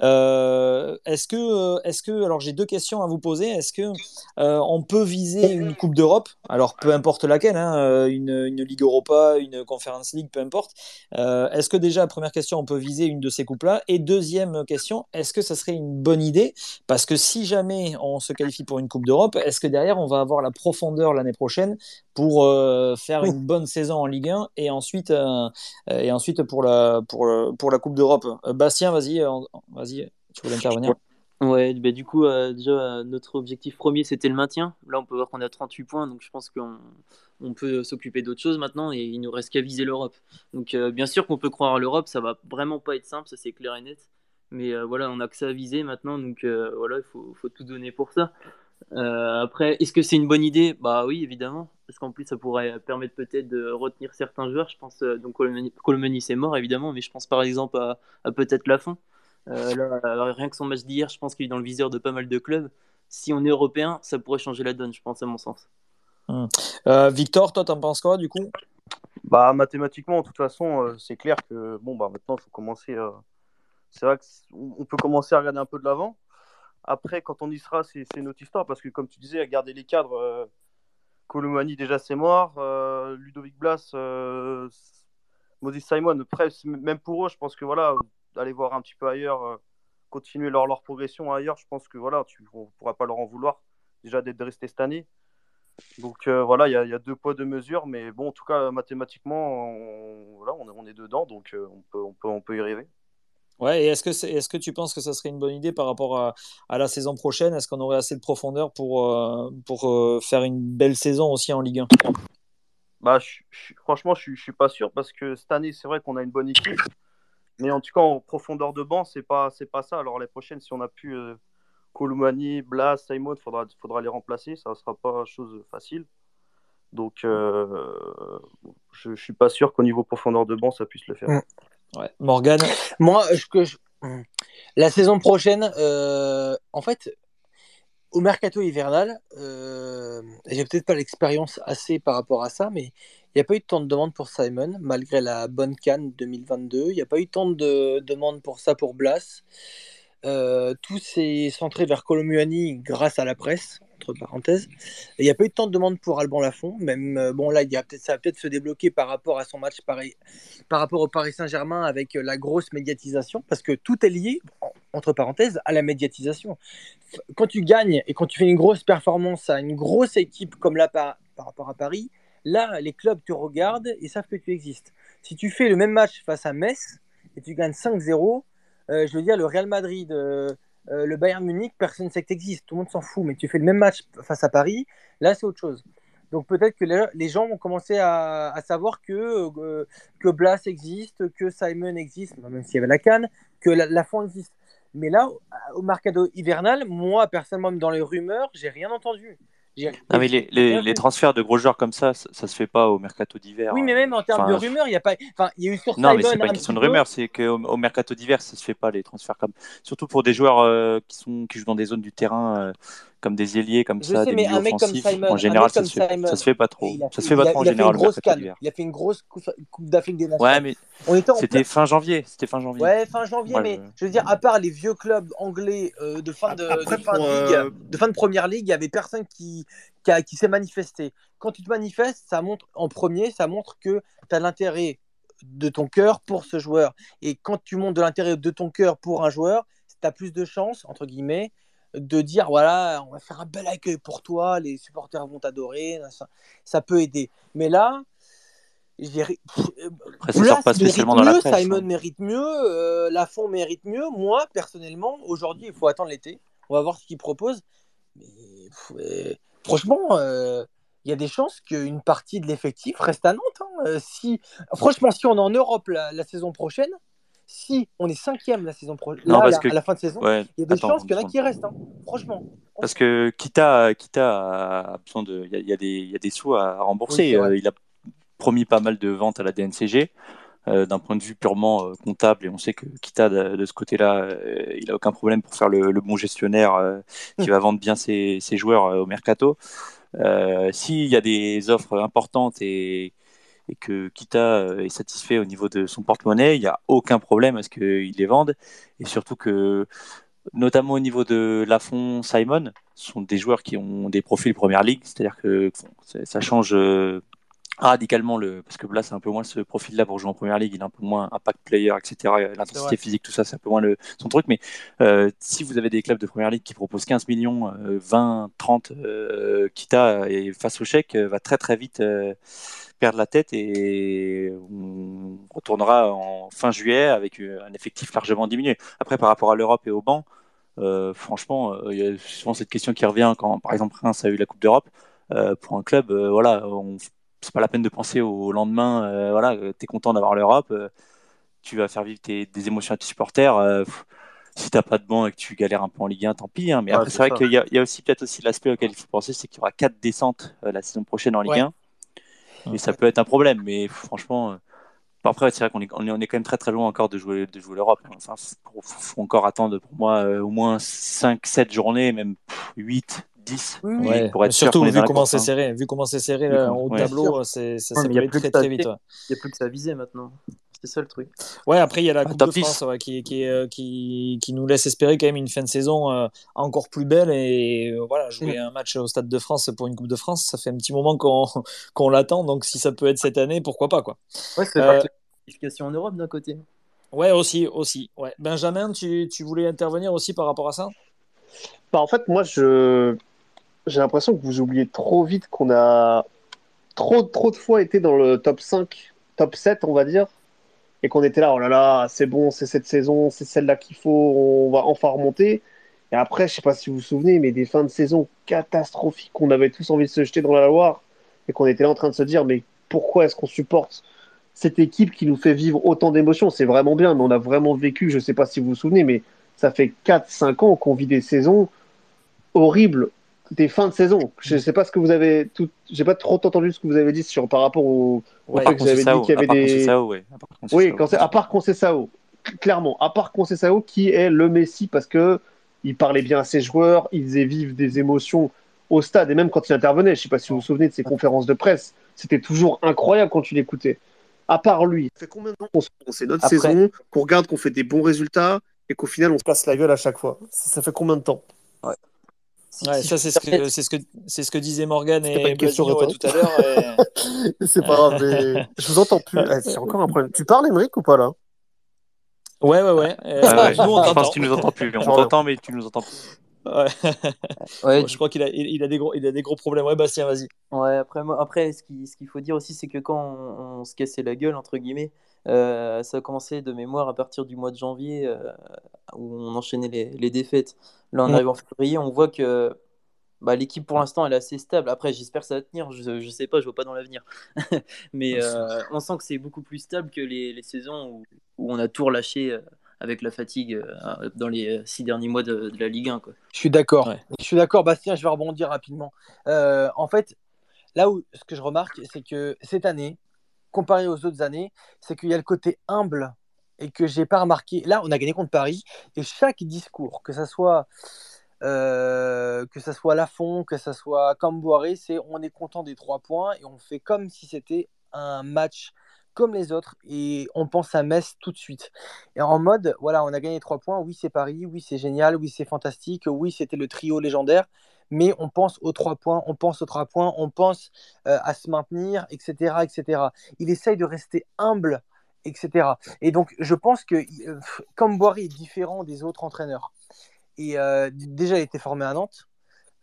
[SPEAKER 1] Euh, est-ce que est-ce que alors j'ai deux questions à vous poser. Est-ce que euh, on peut viser une Coupe d'Europe? Alors peu importe laquelle, hein, une, une Ligue Europa, une Conference League, peu importe. Euh, est-ce que déjà, première question, on peut viser une de ces coupes-là? Et deuxième question, est-ce que ça serait une bonne idée? Parce que si jamais on se qualifie pour une Coupe d'Europe, est-ce que derrière, on va avoir la profondeur l'année prochaine? Pour euh, faire une bonne saison en Ligue 1 et ensuite, euh, et ensuite pour, la, pour, pour la Coupe d'Europe Bastien, vas-y, vas-y, tu voulais intervenir
[SPEAKER 4] Ouais, bah du coup, euh, déjà, notre objectif premier, c'était le maintien. Là, on peut voir qu'on a 38 points, donc je pense qu'on on peut s'occuper d'autre chose maintenant et il nous reste qu'à viser l'Europe. Donc, euh, bien sûr qu'on peut croire à l'Europe, ça va vraiment pas être simple, ça c'est clair et net. Mais euh, voilà, on a que ça à viser maintenant, donc voilà, il faut, faut, tout donner pour ça. Après, est-ce que c'est une bonne idée? Bah oui, évidemment, parce qu'en plus, ça pourrait permettre peut-être de retenir certains joueurs. Je pense, donc Colomani, c'est mort évidemment, mais je pense par exemple à, à peut-être Lafont. Euh, là, rien que son match d'hier, je pense qu'il est dans le viseur de pas mal de clubs. Si on est européen, ça pourrait changer la donne, je pense, à mon sens.
[SPEAKER 1] Hum. Euh, Victor, toi, t'en penses quoi du coup?
[SPEAKER 3] Bah mathématiquement, de toute façon, euh, c'est clair que bon bah maintenant, il faut commencer. C'est vrai qu'on peut commencer à regarder un peu de l'avant. Après, quand on y sera, c'est notre histoire parce que comme tu disais, garder les cadres, euh, Colomani déjà c'est mort, Ludovic Blas, Moses Simon, même pour eux, je pense que voilà, d'aller voir un petit peu ailleurs, euh, continuer leur, progression ailleurs, je pense que voilà, tu ne pourras pas leur en vouloir déjà d'être resté cette année. Donc euh, voilà, il y, a deux poids, deux mesures, mais bon, en tout cas, mathématiquement, on, voilà, on, est dedans, donc euh, on, peut, on, peut, on peut y rêver.
[SPEAKER 1] Ouais, et est-ce que, est, est que tu penses que ça serait une bonne idée par rapport à, à la saison prochaine? Est-ce qu'on aurait assez de profondeur pour, euh, pour euh, faire une belle saison aussi en Ligue 1
[SPEAKER 3] bah, je, je, Franchement, je ne suis pas sûr parce que cette année, c'est vrai qu'on a une bonne équipe. Mais en tout cas, en profondeur de banc, c'est pas, c'est pas ça. Alors, les prochaines, si on a pu euh, Blas, Simon, il faudra, faudra les remplacer. Ça ne sera pas chose facile. Donc, euh, je ne suis pas sûr qu'au niveau profondeur de banc, ça puisse le faire.
[SPEAKER 1] Morgan
[SPEAKER 5] Moi, je... la saison prochaine, euh, en fait, au mercato hivernal, euh, j'ai peut-être pas l'expérience assez par rapport à ça, mais il n'y a pas eu tant de demandes pour Simon, malgré la bonne canne 2022. Il n'y a pas eu tant de demandes pour ça pour Blas. Euh, tout s'est centré vers Colomuani grâce à la presse, entre parenthèses. Il n'y a pas eu tant de demandes pour Alban Lafont. Même, euh, bon, là, y a peut ça va peut-être se débloquer par rapport à son match pareil, par rapport au Paris Saint-Germain avec la grosse médiatisation, parce que tout est lié, entre parenthèses, à la médiatisation. Quand tu gagnes et quand tu fais une grosse performance à une grosse équipe comme là par, par rapport à Paris, Là, les clubs te regardent et savent que tu existes. Si tu fais le même match face à Metz et tu gagnes 5-0, euh, je veux dire, le Real Madrid, euh, Euh, le Bayern Munich, personne ne sait que existe, tout le monde s'en fout, mais tu fais le même match face à Paris, là c'est autre chose. Donc peut-être que les, gens vont commencer à, savoir que, euh, que Blas existe, que Simon existe, même s'il y avait la canne, que la, existe. Mais là, au mercado hivernal, moi personnellement, dans les rumeurs, j'ai rien entendu.
[SPEAKER 2] Non, mais les, les, les transferts de gros joueurs comme ça, ça, ça se fait pas au mercato d'hiver.
[SPEAKER 5] Oui, mais même en termes
[SPEAKER 2] Enfin,
[SPEAKER 5] de rumeurs, il y a pas. Enfin, il y a eu sur
[SPEAKER 2] Non, mais c'est pas
[SPEAKER 5] un
[SPEAKER 2] une question de
[SPEAKER 5] petit peu.
[SPEAKER 2] rumeur, c'est qu'au au mercato d'hiver, ça se fait pas les transferts comme. Surtout pour des joueurs euh, qui sont qui jouent dans des zones du terrain euh, comme des ailiers comme
[SPEAKER 5] Je
[SPEAKER 2] ça,
[SPEAKER 5] sais,
[SPEAKER 2] des
[SPEAKER 5] mais
[SPEAKER 2] milieux
[SPEAKER 5] un mec comme
[SPEAKER 2] offensifs.
[SPEAKER 5] Simon,
[SPEAKER 2] en
[SPEAKER 5] un
[SPEAKER 2] général, ça se fait,
[SPEAKER 5] Simon,
[SPEAKER 2] ça se fait pas trop.
[SPEAKER 5] il a,
[SPEAKER 2] Ça se fait pas
[SPEAKER 5] a-
[SPEAKER 2] trop en
[SPEAKER 5] il a fait
[SPEAKER 2] général.
[SPEAKER 5] Il a fait une grosse coupe, d'Afrique des Nations.
[SPEAKER 2] Ouais, mais c'était fin janvier. C'était fin janvier.
[SPEAKER 5] Ouais, fin janvier, mais
[SPEAKER 2] je-
[SPEAKER 5] je veux dire, à part les vieux clubs anglais euh, de, fin de,
[SPEAKER 6] Après,
[SPEAKER 5] de fin de
[SPEAKER 6] pour,
[SPEAKER 5] ligue,
[SPEAKER 6] euh,
[SPEAKER 5] de fin de première ligue, il y avait personne qui, qui, a- qui s'est manifesté. Quand tu te manifestes, ça montre, en premier, ça montre que tu as l'intérêt de ton cœur pour ce joueur. Et quand tu montres de l'intérêt de ton cœur pour un joueur, tu as plus de chances, entre guillemets, de dire voilà, on va faire un bel accueil pour toi, les supporters vont t'adorer, ça, ça peut aider. Mais là, ri- euh,
[SPEAKER 2] Après, ça
[SPEAKER 5] Blas
[SPEAKER 2] pas spécialement dans la
[SPEAKER 5] mieux,
[SPEAKER 2] presse.
[SPEAKER 5] Simon
[SPEAKER 2] hein.
[SPEAKER 5] mérite mieux, euh, Lafont mérite mieux. Moi, personnellement, aujourd'hui, il faut attendre l'été. On va voir ce qu'il propose. Mais euh, franchement, euh, il y a des chances qu'une partie de l'effectif reste à Nantes. hein. Si, franchement, si on est en Europe la, la saison prochaine, si on est cinquième la saison prochaine,
[SPEAKER 2] Non,
[SPEAKER 5] là,
[SPEAKER 2] parce
[SPEAKER 5] là,
[SPEAKER 2] que-
[SPEAKER 5] à la fin de saison,
[SPEAKER 2] Ouais,
[SPEAKER 5] il y a des
[SPEAKER 2] attends,
[SPEAKER 5] chances qu'il y en a qui restent. hein. Franchement.
[SPEAKER 2] Parce que Kita, Kita a besoin de. Il y a, il y a des, il y a des sous à rembourser.
[SPEAKER 5] Oui.
[SPEAKER 2] Euh, il a promis pas mal de ventes à la DNCG. euh, D'un point de vue purement euh, comptable, et on sait que Kita, de, de ce côté-là, euh, il a aucun problème pour faire le, le bon gestionnaire qui va vendre bien ses, ses joueurs au mercato. S'il y a des offres importantes et, et que Kita euh, est satisfait au niveau de son porte-monnaie, il n'y a aucun problème à ce qu'il les vende. Et surtout que, notamment au niveau de Lafont, Simon, ce sont des joueurs qui ont des profils première ligue, c'est-à-dire que bon, ça- change euh, radicalement le parce que là c'est un peu moins ce profil-là pour jouer en première ligue, il est un peu moins impact player, etc. L'intensité physique, tout ça, c'est un peu moins le, son truc. Mais euh, si vous avez des clubs de première ligue qui proposent 15 millions, euh, 20, 30, euh, Kita et face au chèque va très très vite perdre la tête et on retournera en fin juillet avec euh, un effectif largement diminué. Après, par rapport à l'Europe et au banc, euh, franchement, euh, il y a souvent cette question qui revient quand, par exemple, Reims a eu la Coupe d'Europe. Euh, pour un club, euh, voilà, c'est pas la peine de penser au lendemain. voilà, tu es content d'avoir l'Europe, tu vas faire vivre tes- des émotions à tes supporters. si t'as pas de banc et que tu galères un peu en Ligue 1, tant pis. hein. Mais
[SPEAKER 3] Ouais,
[SPEAKER 2] après,
[SPEAKER 3] c'est
[SPEAKER 2] vrai qu'il y, a- il y a aussi peut-être aussi l'aspect auquel il faut penser, c'est qu'il y aura quatre descentes la saison prochaine en Ligue
[SPEAKER 5] Ouais.
[SPEAKER 2] 1. Et ça peut être un problème, mais franchement, euh, après, c'est vrai qu'on est, on est, on est quand même très très loin encore de jouer, de jouer l'Europe. Enfin, faut, faut encore attendre pour moi euh, au moins 5-7 journées, même pff, 8, 10,
[SPEAKER 5] Oui.
[SPEAKER 1] Ouais,
[SPEAKER 2] pour être sûr
[SPEAKER 1] surtout
[SPEAKER 2] est
[SPEAKER 1] vu comment
[SPEAKER 2] course,
[SPEAKER 1] c'est
[SPEAKER 2] hein.
[SPEAKER 1] serré, vu comment c'est serré
[SPEAKER 2] Vu
[SPEAKER 1] là,
[SPEAKER 2] comment-
[SPEAKER 1] au
[SPEAKER 2] ouais.
[SPEAKER 1] tableau, c'est ça,
[SPEAKER 4] Ouais,
[SPEAKER 1] ça peut aller très très vite.
[SPEAKER 4] Il n'y a plus que ça à viser maintenant. C'est ça le truc.
[SPEAKER 1] Ouais, après, il y a la
[SPEAKER 2] Ah,
[SPEAKER 1] Coupe de
[SPEAKER 2] 10.
[SPEAKER 1] France ouais, qui, qui, euh, qui, qui nous laisse espérer quand même une fin de saison euh, encore plus belle. Et euh, voilà, jouer un match au Stade de France pour une Coupe de France, ça fait un petit moment qu'on qu'on l'attend. Donc, si ça peut être cette année, pourquoi pas, quoi.
[SPEAKER 4] Ouais, c'est
[SPEAKER 1] Euh,
[SPEAKER 4] pas qualification en Europe d'un côté.
[SPEAKER 1] Ouais, aussi, aussi. Ouais. Benjamin, tu, tu voulais intervenir aussi par rapport à ça?
[SPEAKER 6] Bah, en fait, moi, je j'ai l'impression que vous oubliez trop vite qu'on a trop, trop de fois été dans le top 5, top 7, on va dire, et qu'on était là, oh là là, c'est bon, c'est cette saison, c'est celle-là qu'il faut, on va enfin remonter. Et après, je sais pas si vous vous souvenez, mais des fins de saison catastrophiques, qu'on avait tous envie de se jeter dans la Loire, et qu'on était là en train de se dire, mais pourquoi est-ce qu'on supporte cette équipe qui nous fait vivre autant d'émotions? C'est vraiment bien, mais on a vraiment vécu, je sais pas si vous vous souvenez, mais ça fait 4-5 ans qu'on vit des saisons horribles, des fins de saison. Je sais pas ce que vous avez tout, j'ai pas trop entendu ce que vous avez dit sur par rapport au, au
[SPEAKER 1] Ouais,
[SPEAKER 6] fait que vous avez dit qu'il y
[SPEAKER 2] à
[SPEAKER 6] avait
[SPEAKER 2] part
[SPEAKER 6] des
[SPEAKER 2] Conceição, ouais. À part Conceição.
[SPEAKER 6] oui, quand c'est- à part Conceição, clairement, à part qui est le Messi parce que il parlait bien à ses joueurs, il faisait vivre des émotions au stade et même quand il intervenait, je sais pas si vous vous souvenez de ses conférences de presse, c'était toujours incroyable quand tu l'écoutais. À part lui, ça fait combien de temps qu'on c'est notre
[SPEAKER 1] Après-
[SPEAKER 6] saison, qu'on regarde qu'on fait des bons résultats et qu'au final on se casse la gueule à chaque fois. Ça, ça fait combien de temps?
[SPEAKER 1] Ouais, ça, c'est ce, que, c'est, ce que, c'est ce que disaient Morgan
[SPEAKER 6] C'était pas
[SPEAKER 1] et
[SPEAKER 6] une question
[SPEAKER 1] Blasino ouais,
[SPEAKER 6] rhétorique.
[SPEAKER 1] tout à l'heure. et-
[SPEAKER 6] C'est pas grave, mais je vous entends plus. Eh, C'est encore un problème. Tu parles, Émeric, ou pas là?
[SPEAKER 1] Ouais, ouais, ouais. Euh,
[SPEAKER 2] Ah ouais,
[SPEAKER 1] nous, on
[SPEAKER 2] je pense
[SPEAKER 1] t'entend.
[SPEAKER 2] que tu nous entends plus. On t'entend, mais tu nous entends plus.
[SPEAKER 1] Ouais.
[SPEAKER 4] Ouais,
[SPEAKER 1] Bon, je crois qu'il a, il, il a, des gros, il a des gros problèmes. Ouais, Bastien, vas-y.
[SPEAKER 4] Ouais, après, après ce qu'il ce qu'il faut dire aussi, c'est que quand on, on se cassait la gueule, entre guillemets, Euh, ça a commencé de mémoire à partir du mois de janvier euh, où on enchaînait les, les défaites. Là, en
[SPEAKER 5] Mm.
[SPEAKER 4] arrivant en février, on voit que bah, l'équipe pour l'instant elle est assez stable. Après, j'espère que ça va tenir. Je, je sais pas, je vois pas dans l'avenir. Mais euh, on sent que c'est beaucoup plus stable que les, les saisons où, où on a tout relâché avec la fatigue dans les six derniers mois de, de la Ligue 1. Quoi.
[SPEAKER 5] Je suis d'accord.
[SPEAKER 1] Ouais.
[SPEAKER 5] Je suis d'accord, Bastien, je vais rebondir rapidement. Euh, en fait, là où ce que je remarque, c'est que cette année, comparé aux autres années, c'est qu'il y a le côté humble et que j'ai pas remarqué. Là, on a gagné contre Paris et chaque discours, que ça soit euh, que ça soit Lafont, que ça soit Camboiré, c'est on est content des trois points et on fait comme si c'était un match comme les autres et on pense à Metz tout de suite. Et en mode, voilà, on a gagné trois points, oui c'est Paris, oui c'est génial, oui c'est fantastique, oui c'était le trio légendaire, mais on pense aux trois points, on pense aux trois points, on pense euh, à se maintenir, etc., etc. Il essaye de rester humble, etc. Et donc je pense que euh, Camboire est différent des autres entraîneurs. Et euh, déjà, il était formé à Nantes.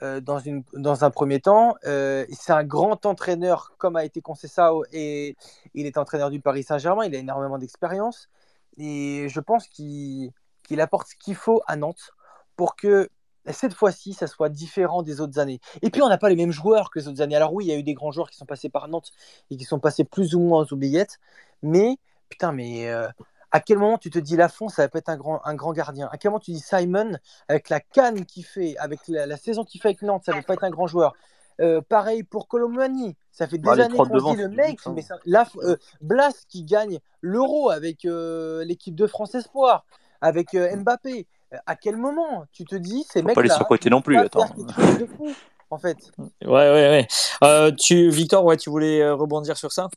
[SPEAKER 5] dans, un premier temps, c'est un grand entraîneur comme a été Conceição et il est entraîneur du Paris Saint-Germain. Il a énormément d'expérience et je pense qu'il apporte ce qu'il faut à Nantes pour que cette fois-ci, ça soit différent des autres années. Et puis, on n'a pas les mêmes joueurs que les autres années. Alors oui, il y a eu des grands joueurs qui sont passés par Nantes et qui sont passés plus ou moins aux oubliettes, mais putain, mais euh, à quel moment tu te dis Lafont, ça va pas être un grand, un grand gardien? À quel moment tu dis Simon, avec la canne qu'il fait, avec la, la saison qu'il fait avec Nantes, ça va pas être un grand joueur? Euh, pareil pour Colomani, ça fait des
[SPEAKER 3] Bah,
[SPEAKER 5] années qu'on dit le mec, mais ça- euh, Blas qui gagne l'Euro avec l'équipe de France Espoir, avec Mbappé. À quel moment tu te dis ces
[SPEAKER 2] Faut pas les surcoter non plus. Attends.
[SPEAKER 5] de fou, en fait
[SPEAKER 1] Ouais, ouais, ouais. Euh, tu, Victor, ouais, tu voulais euh, rebondir sur ça?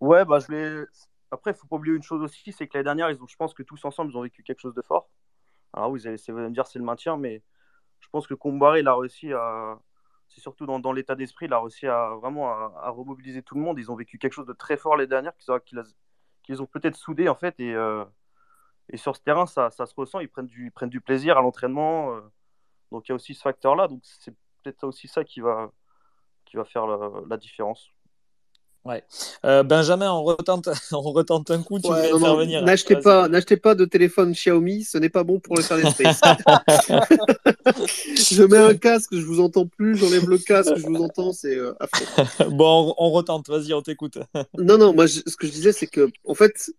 [SPEAKER 3] Ouais, bah, je voulais. Après, il faut pas oublier une chose aussi, c'est que l'année dernière, ils ont, je pense que tous ensemble, ils ont vécu quelque chose de fort. Alors oui, vous allez, vous allez me dire c'est le maintien, mais je pense que Combaré, il a réussi à. C'est surtout dans, dans l'état d'esprit, il a réussi à vraiment à, à remobiliser tout le monde. Ils ont vécu quelque chose de très fort les dernières, qu'ils ont peut-être soudé en fait. Et, euh, et sur ce terrain, ça, ça se ressent. Ils prennent du, ils prennent du plaisir à l'entraînement. euh. donc il y a aussi ce facteur-là. Donc c'est peut-être aussi ça qui va, qui va faire la, la différence.
[SPEAKER 1] Euh, Benjamin, on retente, on retente un coup, tu
[SPEAKER 6] Ouais, non,
[SPEAKER 1] intervenir.
[SPEAKER 6] N'achetez pas, n'achetez pas de téléphone Xiaomi, ce n'est pas bon pour l'état d'esprit. je mets un casque, je vous entends plus, j'enlève le casque, je vous entends, c'est euh, affreux.
[SPEAKER 1] Bon, on, on retente, vas-y, on t'écoute.
[SPEAKER 6] Non, non, moi, je- ce que je disais, c'est que, en fait,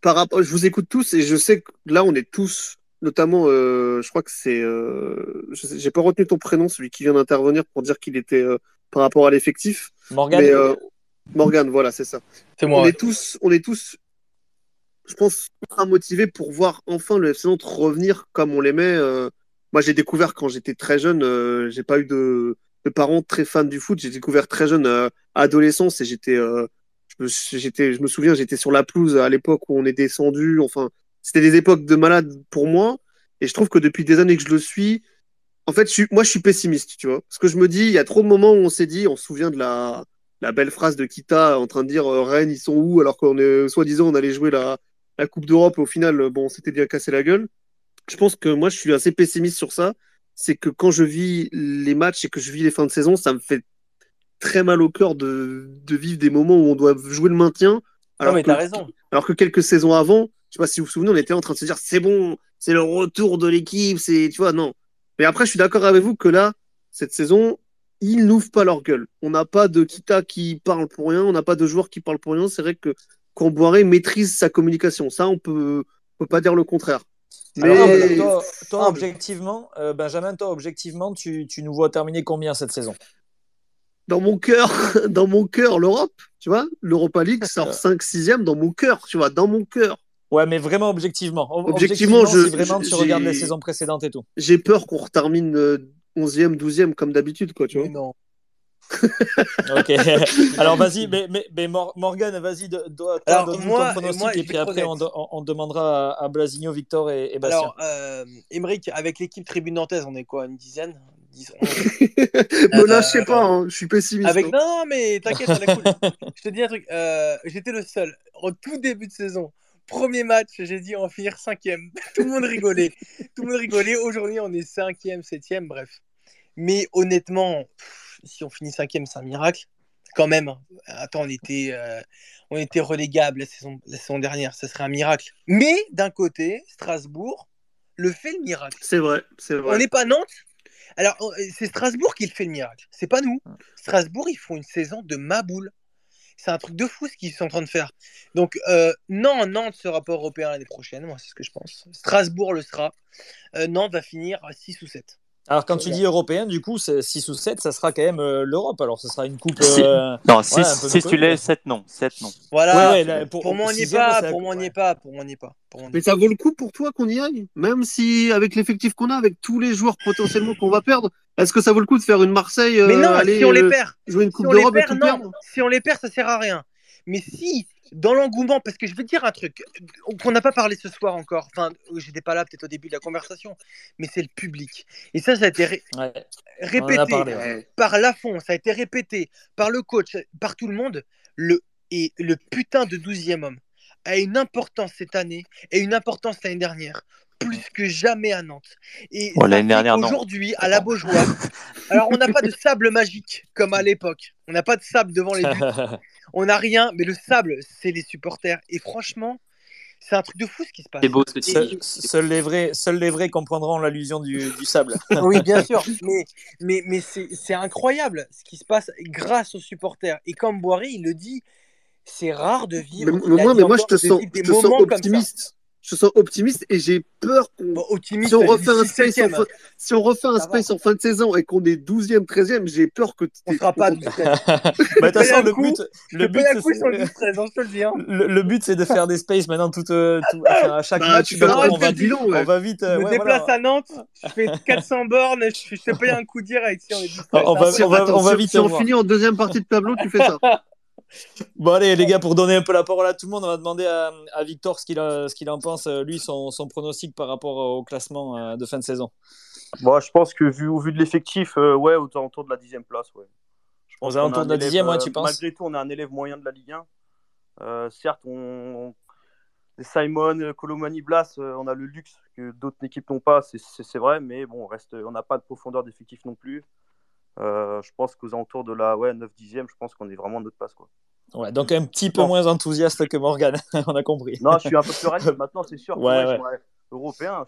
[SPEAKER 6] par rapport, je vous écoute tous et je sais que là, on est tous, notamment, euh, je crois que c'est, euh, j'ai pas retenu ton prénom, celui qui vient d'intervenir pour dire qu'il était euh, par rapport à l'effectif,
[SPEAKER 1] Morgan
[SPEAKER 6] mais euh, Morgan, voilà, c'est ça.
[SPEAKER 5] C'est
[SPEAKER 6] on
[SPEAKER 5] moi.
[SPEAKER 6] est tous, on est tous, je pense, ultra motivés pour voir enfin le FC Nantes revenir comme on l'aimait. euh. Moi, j'ai découvert quand j'étais très jeune, euh, j'ai pas eu de, de parents très fans du foot. J'ai découvert très jeune, euh, adolescence, et j'étais, euh, j'étais, je me souviens, j'étais sur la pelouse à l'époque où on est descendu. Enfin, c'était des époques de malade pour moi. Et je trouve que depuis des années que je le suis, en fait, je moi, je suis pessimiste, tu vois. Parce que je me dis, il y a trop de moments où on s'est dit, on se souvient de la, la belle phrase de Kita en train de dire euh, Rennes, ils sont où? Alors qu'on est, soi-disant, on allait jouer la, la Coupe d'Europe. Au final, euh, bon, on s'était bien cassé la gueule. Je pense que moi, je suis assez pessimiste sur ça. C'est que quand je vis les matchs et que je vis les fins de saison, ça me fait très mal au cœur de, de vivre des moments où on doit jouer le maintien.
[SPEAKER 5] Non,
[SPEAKER 6] Alors
[SPEAKER 5] mais
[SPEAKER 6] que,
[SPEAKER 5] t'as raison.
[SPEAKER 6] alors que quelques saisons avant, je sais pas si vous vous souvenez, on était en train de se dire c'est bon, c'est le retour de l'équipe, c'est, tu vois, non. Mais après, je suis d'accord avec vous que là, cette saison, ils n'ouvrent pas leur gueule. On n'a pas de Kita qui parle pour rien, on n'a pas de joueurs qui parlent pour rien. C'est vrai que Camboiré maîtrise sa communication. Ça, on peut, on peut pas dire le contraire. Mais
[SPEAKER 1] Alors, toi, objectivement, euh, Benjamin, toi, objectivement, tu, tu nous vois terminer combien cette saison?
[SPEAKER 6] Dans mon cœur, dans mon cœur, l'Europe, tu vois, l'Europa League sort 5 6 dans mon cœur, tu vois, dans mon cœur.
[SPEAKER 1] Ouais, mais vraiment objectivement. Ob-
[SPEAKER 6] Objectivement, je-
[SPEAKER 1] si vraiment tu regardes les saisons précédentes et tout.
[SPEAKER 6] J'ai peur qu'on termine euh, 11e, 12e comme d'habitude, quoi, tu vois.
[SPEAKER 5] Mais non.
[SPEAKER 1] Ok. Alors vas-y, mais, mais, mais Mor- Morgan, vas-y, de- de-
[SPEAKER 5] Alors,
[SPEAKER 1] donne-nous
[SPEAKER 5] moi-
[SPEAKER 1] ton pronostic
[SPEAKER 5] moi,
[SPEAKER 1] et puis après on, demandera à, à Blasigno, Victor et, et Bastien.
[SPEAKER 5] Alors, euh, Emeric, avec l'équipe tribune nantaise, on est quoi Une dizaine? 10, 11
[SPEAKER 6] Me lâchez pas, hein, je suis pessimiste.
[SPEAKER 5] Avec...
[SPEAKER 6] hein.
[SPEAKER 5] Non, non, mais t'inquiète, on est cool. Je te dis un truc. euh, J'étais le seul. Au tout début de saison, premier match, j'ai dit on va finir cinquième. Tout le monde rigolait. Tout le monde rigolait. Aujourd'hui, on est cinquième, septième, bref. Mais honnêtement, pff, si on finit cinquième, c'est un miracle. quand même. Attends, on était, euh, on était relégable la saison, la saison dernière, ce serait un miracle. Mais d'un côté, Strasbourg le fait le miracle.
[SPEAKER 6] C'est vrai, c'est vrai.
[SPEAKER 5] On n'est pas Nantes. Alors, on- c'est Strasbourg qui le fait le miracle. C'est pas nous. Strasbourg, ils font une saison de maboule. C'est un truc de fou ce qu'ils sont en train de faire. Donc, euh, non, Nantes sera pas européen l'année prochaine. Moi, c'est ce que je pense. Strasbourg le sera. Euh, Nantes va finir à 6 ou 7.
[SPEAKER 1] Alors, quand tu dis européen, du coup, 6 ou 7, ça sera quand même euh, l'Europe. Alors, ce sera une coupe.
[SPEAKER 2] Si-
[SPEAKER 1] euh,
[SPEAKER 2] Non, 6
[SPEAKER 1] Ouais,
[SPEAKER 2] si tu l'es,
[SPEAKER 1] côté.
[SPEAKER 2] 7 non. 7 non.
[SPEAKER 5] Voilà.
[SPEAKER 1] Ouais, ouais, là,
[SPEAKER 5] pour,
[SPEAKER 1] pour-
[SPEAKER 5] moi, on n'y est pas. Pour moi, on
[SPEAKER 1] coupe,
[SPEAKER 5] n'y est
[SPEAKER 1] ouais.
[SPEAKER 5] pas. Pour moi, on n'y est pas. Pour moi, on n'y
[SPEAKER 6] Mais ça vaut le coup pour toi qu'on y aille Même si, avec l'effectif qu'on a, avec tous les joueurs potentiellement qu'on va perdre, est-ce que ça vaut le coup de faire une Marseille.
[SPEAKER 5] Mais
[SPEAKER 6] euh,
[SPEAKER 5] non,
[SPEAKER 6] aller
[SPEAKER 5] si on les
[SPEAKER 6] euh,
[SPEAKER 5] perd,
[SPEAKER 6] jouer une
[SPEAKER 5] si
[SPEAKER 6] Coupe
[SPEAKER 5] on les
[SPEAKER 6] d'Europe et
[SPEAKER 5] perd,
[SPEAKER 6] tout
[SPEAKER 5] non.
[SPEAKER 6] perdre
[SPEAKER 5] Si on les perd, ça sert à rien. Mais si, dans l'engouement, parce que je vais te dire un truc qu'on n'a pas parlé ce soir encore, enfin, j'étais pas là peut-être au début de la conversation, mais c'est le public. Et ça, ça a été ré-
[SPEAKER 1] Ouais,
[SPEAKER 5] répété
[SPEAKER 1] parlé. ouais.
[SPEAKER 5] par Lafont, ça a été répété par le coach, par tout le monde. Le, et le putain de 12e homme a une importance cette année et une importance l'année dernière. Plus que jamais à Nantes. Et
[SPEAKER 2] Bon,
[SPEAKER 5] ça
[SPEAKER 2] l'année
[SPEAKER 5] fait
[SPEAKER 2] dernière, non.
[SPEAKER 5] Aujourd'hui, à la Beaujoire, alors on n'a pas de sable magique comme à l'époque. On n'a pas de sable devant les buts. On n'a rien, mais le sable, c'est les supporters. Et franchement, c'est un truc de fou ce qui se passe.
[SPEAKER 4] C'est beau ce
[SPEAKER 1] Seuls seuls les vrais, seuls les vrais comprendront l'allusion du, du sable.
[SPEAKER 5] Oui, bien sûr, mais, mais, mais c'est c'est incroyable ce qui se passe grâce aux supporters. Et comme Boiré, il le dit, c'est rare de
[SPEAKER 6] Mais,
[SPEAKER 5] vivre.
[SPEAKER 6] mais
[SPEAKER 5] a
[SPEAKER 6] moi, mais moi, je te sens, je te sens optimiste. Je te sens optimiste et j'ai peur qu'on
[SPEAKER 5] Bon, optimiste,
[SPEAKER 6] si on refait un space en fin, si on refait un
[SPEAKER 5] va.
[SPEAKER 6] space en fin de saison et qu'on est 12e, 13e, j'ai peur que
[SPEAKER 5] On sera pas à 12
[SPEAKER 1] Bah, de toute façon, le but, but,
[SPEAKER 5] coup
[SPEAKER 1] c'est-
[SPEAKER 5] sur le 13, hein, je hein.
[SPEAKER 1] le, but, c'est de faire des spaces maintenant tout, euh, tout- enfin, à chaque
[SPEAKER 6] Bah,
[SPEAKER 1] match.
[SPEAKER 6] tu
[SPEAKER 1] on, va,
[SPEAKER 6] bilan, ouais.
[SPEAKER 1] on va vite.
[SPEAKER 5] Je
[SPEAKER 1] euh,
[SPEAKER 5] me
[SPEAKER 1] ouais,
[SPEAKER 5] déplace
[SPEAKER 1] voilà.
[SPEAKER 5] à Nantes, je fais 400 bornes, je, je te paye un coup direct si on est 12
[SPEAKER 1] On- va-
[SPEAKER 6] Si-
[SPEAKER 1] on va-
[SPEAKER 6] attends,
[SPEAKER 1] on va
[SPEAKER 6] si-
[SPEAKER 1] vite
[SPEAKER 6] si on finit en deuxième partie de tableau, tu fais ça.
[SPEAKER 1] Bon, allez, les gars, pour donner un peu la parole à tout le monde, on va demander à, à Victor ce qu'il a- ce qu'il en pense, euh, lui, son, son pronostic par rapport au classement euh, de fin de saison.
[SPEAKER 3] Bon, je pense que vu, au vu de l'effectif, euh, ouais, aux alentours de la dixième place, ouais. Je
[SPEAKER 1] Aux
[SPEAKER 3] qu'on
[SPEAKER 1] alentours de la dixième, ouais,
[SPEAKER 3] euh,
[SPEAKER 1] tu penses?
[SPEAKER 3] Malgré tout, on a un élève moyen de la Ligue 1. Euh, certes, on, on- Simon, euh, Colomani, Blas, euh, on a le luxe que d'autres équipes n'ont pas, c'est- c'est c'est vrai, mais bon, on reste, on n'a pas de profondeur d'effectif non plus. Euh, je pense qu'aux alentours de la ouais, 9-10e, je pense qu'on est vraiment à notre place. Quoi.
[SPEAKER 1] Ouais, donc un petit peu moins enthousiaste que Morgan, on a compris.
[SPEAKER 3] Non, je suis un peu plus réaliste maintenant, c'est sûr.
[SPEAKER 1] Ouais,
[SPEAKER 3] européen.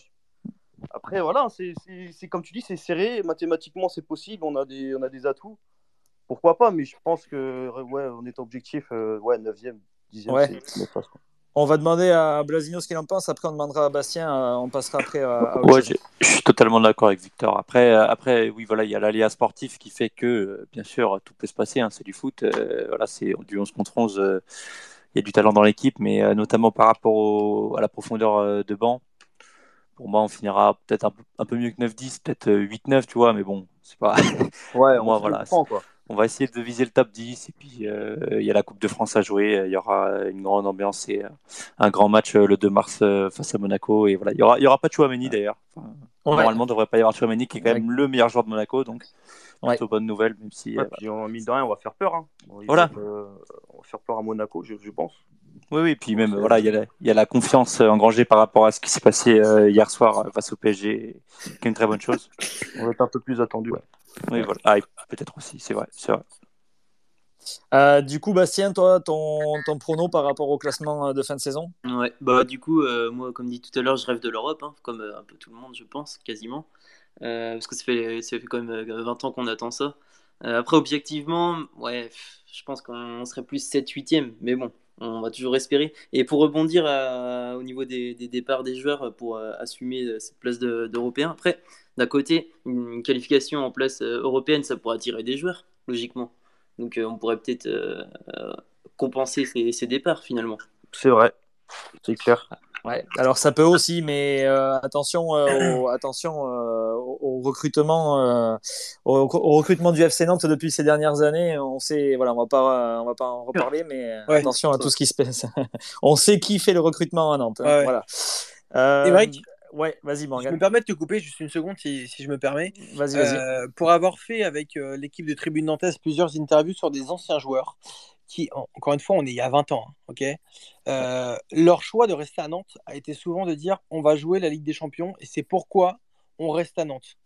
[SPEAKER 3] Après, voilà, c'est comme tu dis, c'est serré. Mathématiquement, c'est possible. On a, des, on a des atouts. Pourquoi pas Mais je pense que, ouais, on est objectif, euh, ouais, 9e, 10e,
[SPEAKER 1] Ouais.
[SPEAKER 3] place. quoi.
[SPEAKER 1] On va demander à Blasino ce qu'il en pense, après on demandera à Bastien, euh, on passera après à, à autre
[SPEAKER 2] Ouais, je, je suis totalement d'accord avec Victor. Après, euh, après, oui, voilà, il y a l'aléa sportif qui fait que, euh, bien sûr, tout peut se passer. hein, c'est du foot. euh, voilà, c'est du 11 contre 11. euh, Il y a du talent dans l'équipe, mais euh, notamment par rapport au- à la profondeur euh, de banc. Pour moi, on finira peut-être un, peu- un peu mieux que 9-10, peut-être euh, 8-9, tu vois, mais bon, c'est pas.
[SPEAKER 3] Ouais,
[SPEAKER 2] Moi,
[SPEAKER 3] on
[SPEAKER 2] voilà,
[SPEAKER 3] prend, quoi.
[SPEAKER 2] On va essayer de viser le top 10 et puis euh, il y a la Coupe de France à jouer. Il y aura une grande ambiance et euh, un grand match euh, le 2 mars euh, face à Monaco. Et voilà, il y aura, y aura pas de Chouameni d'ailleurs. Enfin,
[SPEAKER 1] Ouais.
[SPEAKER 2] Normalement, il ne devrait pas y avoir Chouameni qui est quand
[SPEAKER 1] Ouais.
[SPEAKER 2] même le meilleur joueur de Monaco. Donc,
[SPEAKER 1] Ouais.
[SPEAKER 2] plutôt bonne nouvelle, même si.
[SPEAKER 3] Ouais,
[SPEAKER 2] euh,
[SPEAKER 3] puis, en mine de rien, on va faire peur. Hein.
[SPEAKER 2] Voilà.
[SPEAKER 3] vont, euh, on va faire peur à Monaco, je, je pense.
[SPEAKER 2] Oui, oui, puis même, voilà, il y, a la- il y a la confiance engrangée par rapport à ce qui s'est passé euh, hier soir face au PSG, qui est une très bonne chose.
[SPEAKER 3] On va être un peu plus attendu.
[SPEAKER 2] Oui, voilà. Ah, peut-être aussi, c'est vrai, c'est vrai.
[SPEAKER 1] Euh, du coup, Bastien, toi, ton, ton prono par rapport au classement euh, de fin de saison?
[SPEAKER 4] Ouais, bah du coup, euh, moi, comme dit tout à l'heure, je rêve de l'Europe, hein, comme euh, un peu tout le monde, je pense, quasiment. Euh, parce que ça fait, ça fait quand même euh, 20 ans qu'on attend ça. Euh, après, objectivement, ouais, je pense qu'on serait plus 7-8e, mais bon, on va toujours espérer. Et pour rebondir au niveau des, départs des joueurs pour euh, assumer euh, cette place de- d'Européen, après, d'un côté, une qualification en place euh, européenne, ça pourrait attirer des joueurs, logiquement. Donc euh, on pourrait peut-être euh, euh, compenser ces départs finalement.
[SPEAKER 3] C'est vrai, c'est clair.
[SPEAKER 1] Ouais. Alors ça peut aussi, mais euh, attention, euh, au, attention euh, au, au recrutement, euh, au, au recrutement du FC Nantes depuis ces dernières années. On sait, voilà, on va pas, on va pas en reparler, mais
[SPEAKER 5] Ouais.
[SPEAKER 1] attention à tout ce qui se passe. on sait qui fait le recrutement à Nantes. hein,
[SPEAKER 5] Ouais.
[SPEAKER 1] Voilà.
[SPEAKER 5] Émeric
[SPEAKER 1] ouais, vas-y
[SPEAKER 5] Je me permets de te couper juste une seconde si, si je me permets.
[SPEAKER 1] Vas-y, vas-y.
[SPEAKER 5] Pour avoir fait avec l'équipe de Tribune Nantaise plusieurs interviews sur des anciens joueurs qui, en- encore une fois, on est il y a 20 ans, hein, ok? Euh, Leur choix de rester à Nantes a été souvent de dire on va jouer la Ligue des Champions et c'est pourquoi on reste à Nantes.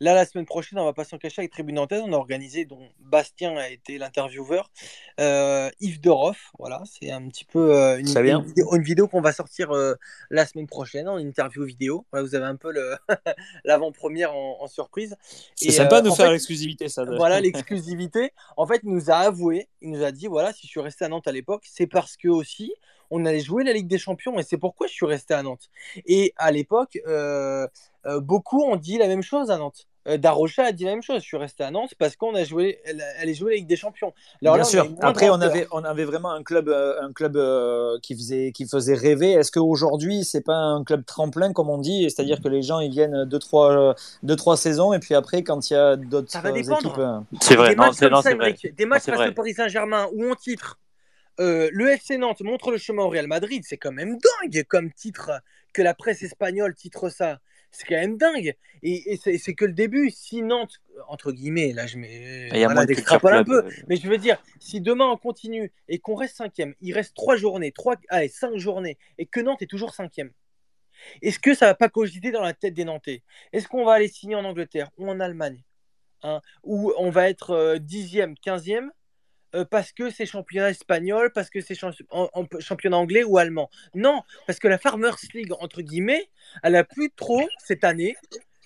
[SPEAKER 5] Là, la semaine prochaine, on va pas s'en cacher avec Tribune Nantaise. On a organisé, dont Bastien a été l'intervieweur, euh, Yves Doroff. Voilà, c'est un petit peu euh, une, vidéo, qu'on va sortir euh, la semaine prochaine en interview vidéo. Voilà, vous avez un peu l'avant-première en, en surprise.
[SPEAKER 1] C'est sympa de faire l'exclusivité, ça.
[SPEAKER 5] voilà l'exclusivité. En fait, il nous a avoué, il nous a dit voilà, si je suis resté à Nantes à l'époque, c'est parce que aussi on allait jouer la Ligue des Champions et c'est pourquoi je suis resté à Nantes. Et à l'époque, euh, euh, beaucoup ont dit la même chose à Nantes. Euh, Darocha a dit la même chose. Je suis resté à Nantes parce qu'on a joué, elle jouer la Ligue des Champions. Alors
[SPEAKER 1] Bien
[SPEAKER 5] là,
[SPEAKER 1] sûr. Après, on avait, on avait vraiment un club, euh, un club euh, qui faisait, qui faisait rêver. Est-ce qu'aujourd'hui, c'est pas un club tremplin, comme on dit, c'est-à-dire que les gens ils viennent deux trois, euh, deux trois saisons et puis après, quand il y a d'autres
[SPEAKER 5] Ça va dépendre.
[SPEAKER 1] équipes, euh,
[SPEAKER 2] C'est vrai,
[SPEAKER 5] des
[SPEAKER 2] non,
[SPEAKER 5] matchs
[SPEAKER 2] c'est
[SPEAKER 5] comme
[SPEAKER 2] non,
[SPEAKER 5] ça,
[SPEAKER 2] vrai.
[SPEAKER 5] Des matchs
[SPEAKER 2] c'est
[SPEAKER 5] face au Paris Saint-Germain où on titre euh, le FC Nantes montre le chemin au Real Madrid, c'est quand même dingue comme titre que la presse espagnole titre ça. C'est quand même dingue. Et, et c'est que le début. Si Nantes, entre guillemets, là je mets,
[SPEAKER 2] Il y a
[SPEAKER 5] voilà, un peu, mais je veux dire, si demain on continue et qu'on reste cinquième, il reste trois journées, trois, allez, cinq journées, et que Nantes est toujours cinquième. Est-ce que ça va pas cogiter dans la tête des Nantais? Est-ce qu'on va aller signer en Angleterre ou en Allemagne hein, Ou on va être euh, dixième, quinzième euh, parce que c'est championnat espagnol, parce que c'est championnat anglais ou allemand. Non, parce que la Farmers League, entre guillemets, elle a plus trop, cette année,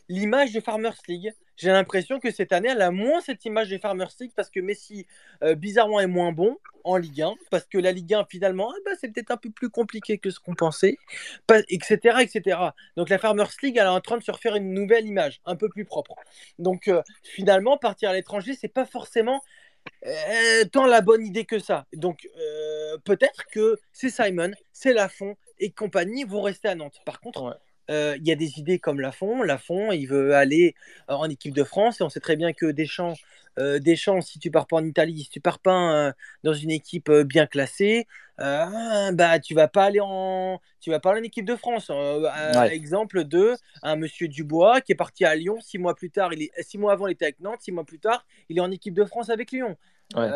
[SPEAKER 5] l'image de Farmers League. J'ai l'impression que cette année, elle a moins cette image de Farmers League parce que Messi, euh, bizarrement, est moins bon en Ligue 1, parce que la Ligue 1, finalement, bah, c'est peut-être un peu plus compliqué que ce qu'on pensait, etc., etc. Donc la Farmers League, elle est en train de se refaire une nouvelle image, un peu plus propre. Donc euh, finalement, partir à l'étranger, c'est pas forcément euh, tant la bonne idée que ça. Donc euh, peut-être que c'est Simon, c'est Lafont et compagnie vont rester à Nantes. Par contre. Euh, il y a des idées comme Lafont. Lafont, il veut aller euh, en équipe de France et on sait très bien que Deschamps, euh, Deschamps si tu pars pas en Italie, si tu pars pas dans une équipe bien classée, euh, bah tu vas pas aller en, tu vas pas aller en équipe de France. Euh, euh,
[SPEAKER 1] Ouais.
[SPEAKER 5] Exemple de un Monsieur Dubois qui est parti à Lyon six mois plus tard. Il est six mois avant, il était avec Nantes. Six mois plus tard, il est en équipe de France avec Lyon.
[SPEAKER 1] Ouais.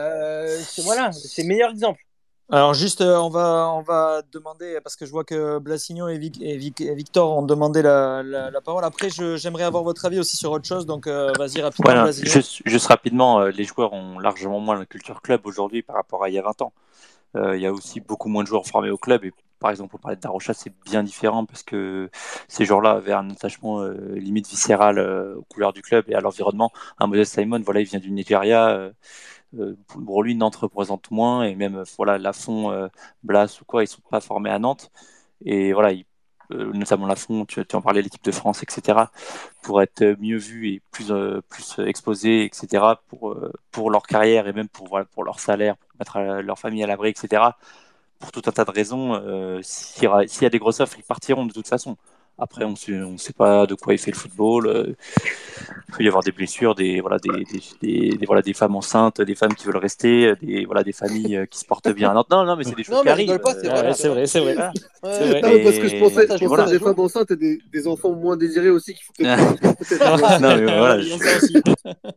[SPEAKER 5] Voilà, c'est le meilleur exemple.
[SPEAKER 1] Alors juste, euh, on va, on va demander parce que je vois que Blasigno et, Vic- et Vic- et Victor ont demandé la, la, la parole. Après, j'aimerais avoir votre avis aussi sur autre chose. Donc, euh, vas-y rapidement,
[SPEAKER 2] Voilà, juste, juste rapidement, euh, les joueurs ont largement moins la culture club aujourd'hui par rapport à il y a 20 ans. Il y a aussi beaucoup moins de joueurs formés au club. Et par exemple, on parlait de Darocha, c'est bien différent parce que ces joueurs-là avaient un attachement limite viscéral aux couleurs du club et à l'environnement. Un modèle Simon, voilà, il vient du Nigeria. Euh, pour lui, Nantes représente moins. Et même, euh, voilà, Lafont, euh, Blas ou quoi, ils sont pas formés à Nantes. Et voilà, notamment Lafont, tu, tu en parlais, l'équipe de France, etc pour être mieux vus et plus, plus exposés, etc., pour, pour leur carrière et même pour, voilà, pour leur salaire, pour mettre leur famille à l'abri, etc. Pour tout un tas de raisons, s'il y a des grosses offres, ils partiront de toute façon. Après, on on sait pas de quoi il fait le football. euh, il peut y avoir des blessures, des, voilà, des, des, des- des- voilà, des femmes enceintes, des femmes qui veulent rester, des, voilà, des familles euh, qui se portent bien. Non, non, non mais c'est des choses
[SPEAKER 5] Non,
[SPEAKER 2] qui arrivent.
[SPEAKER 5] c'est vrai,
[SPEAKER 1] c'est vrai, c'est vrai.
[SPEAKER 5] Ouais.
[SPEAKER 1] Vrai.
[SPEAKER 6] Non, parce que je pensais, je pensais
[SPEAKER 2] voilà.
[SPEAKER 6] à des femmes enceintes et des, des enfants moins désirés aussi qu'il faut peut-être. peut-être-
[SPEAKER 2] Non, mais voilà.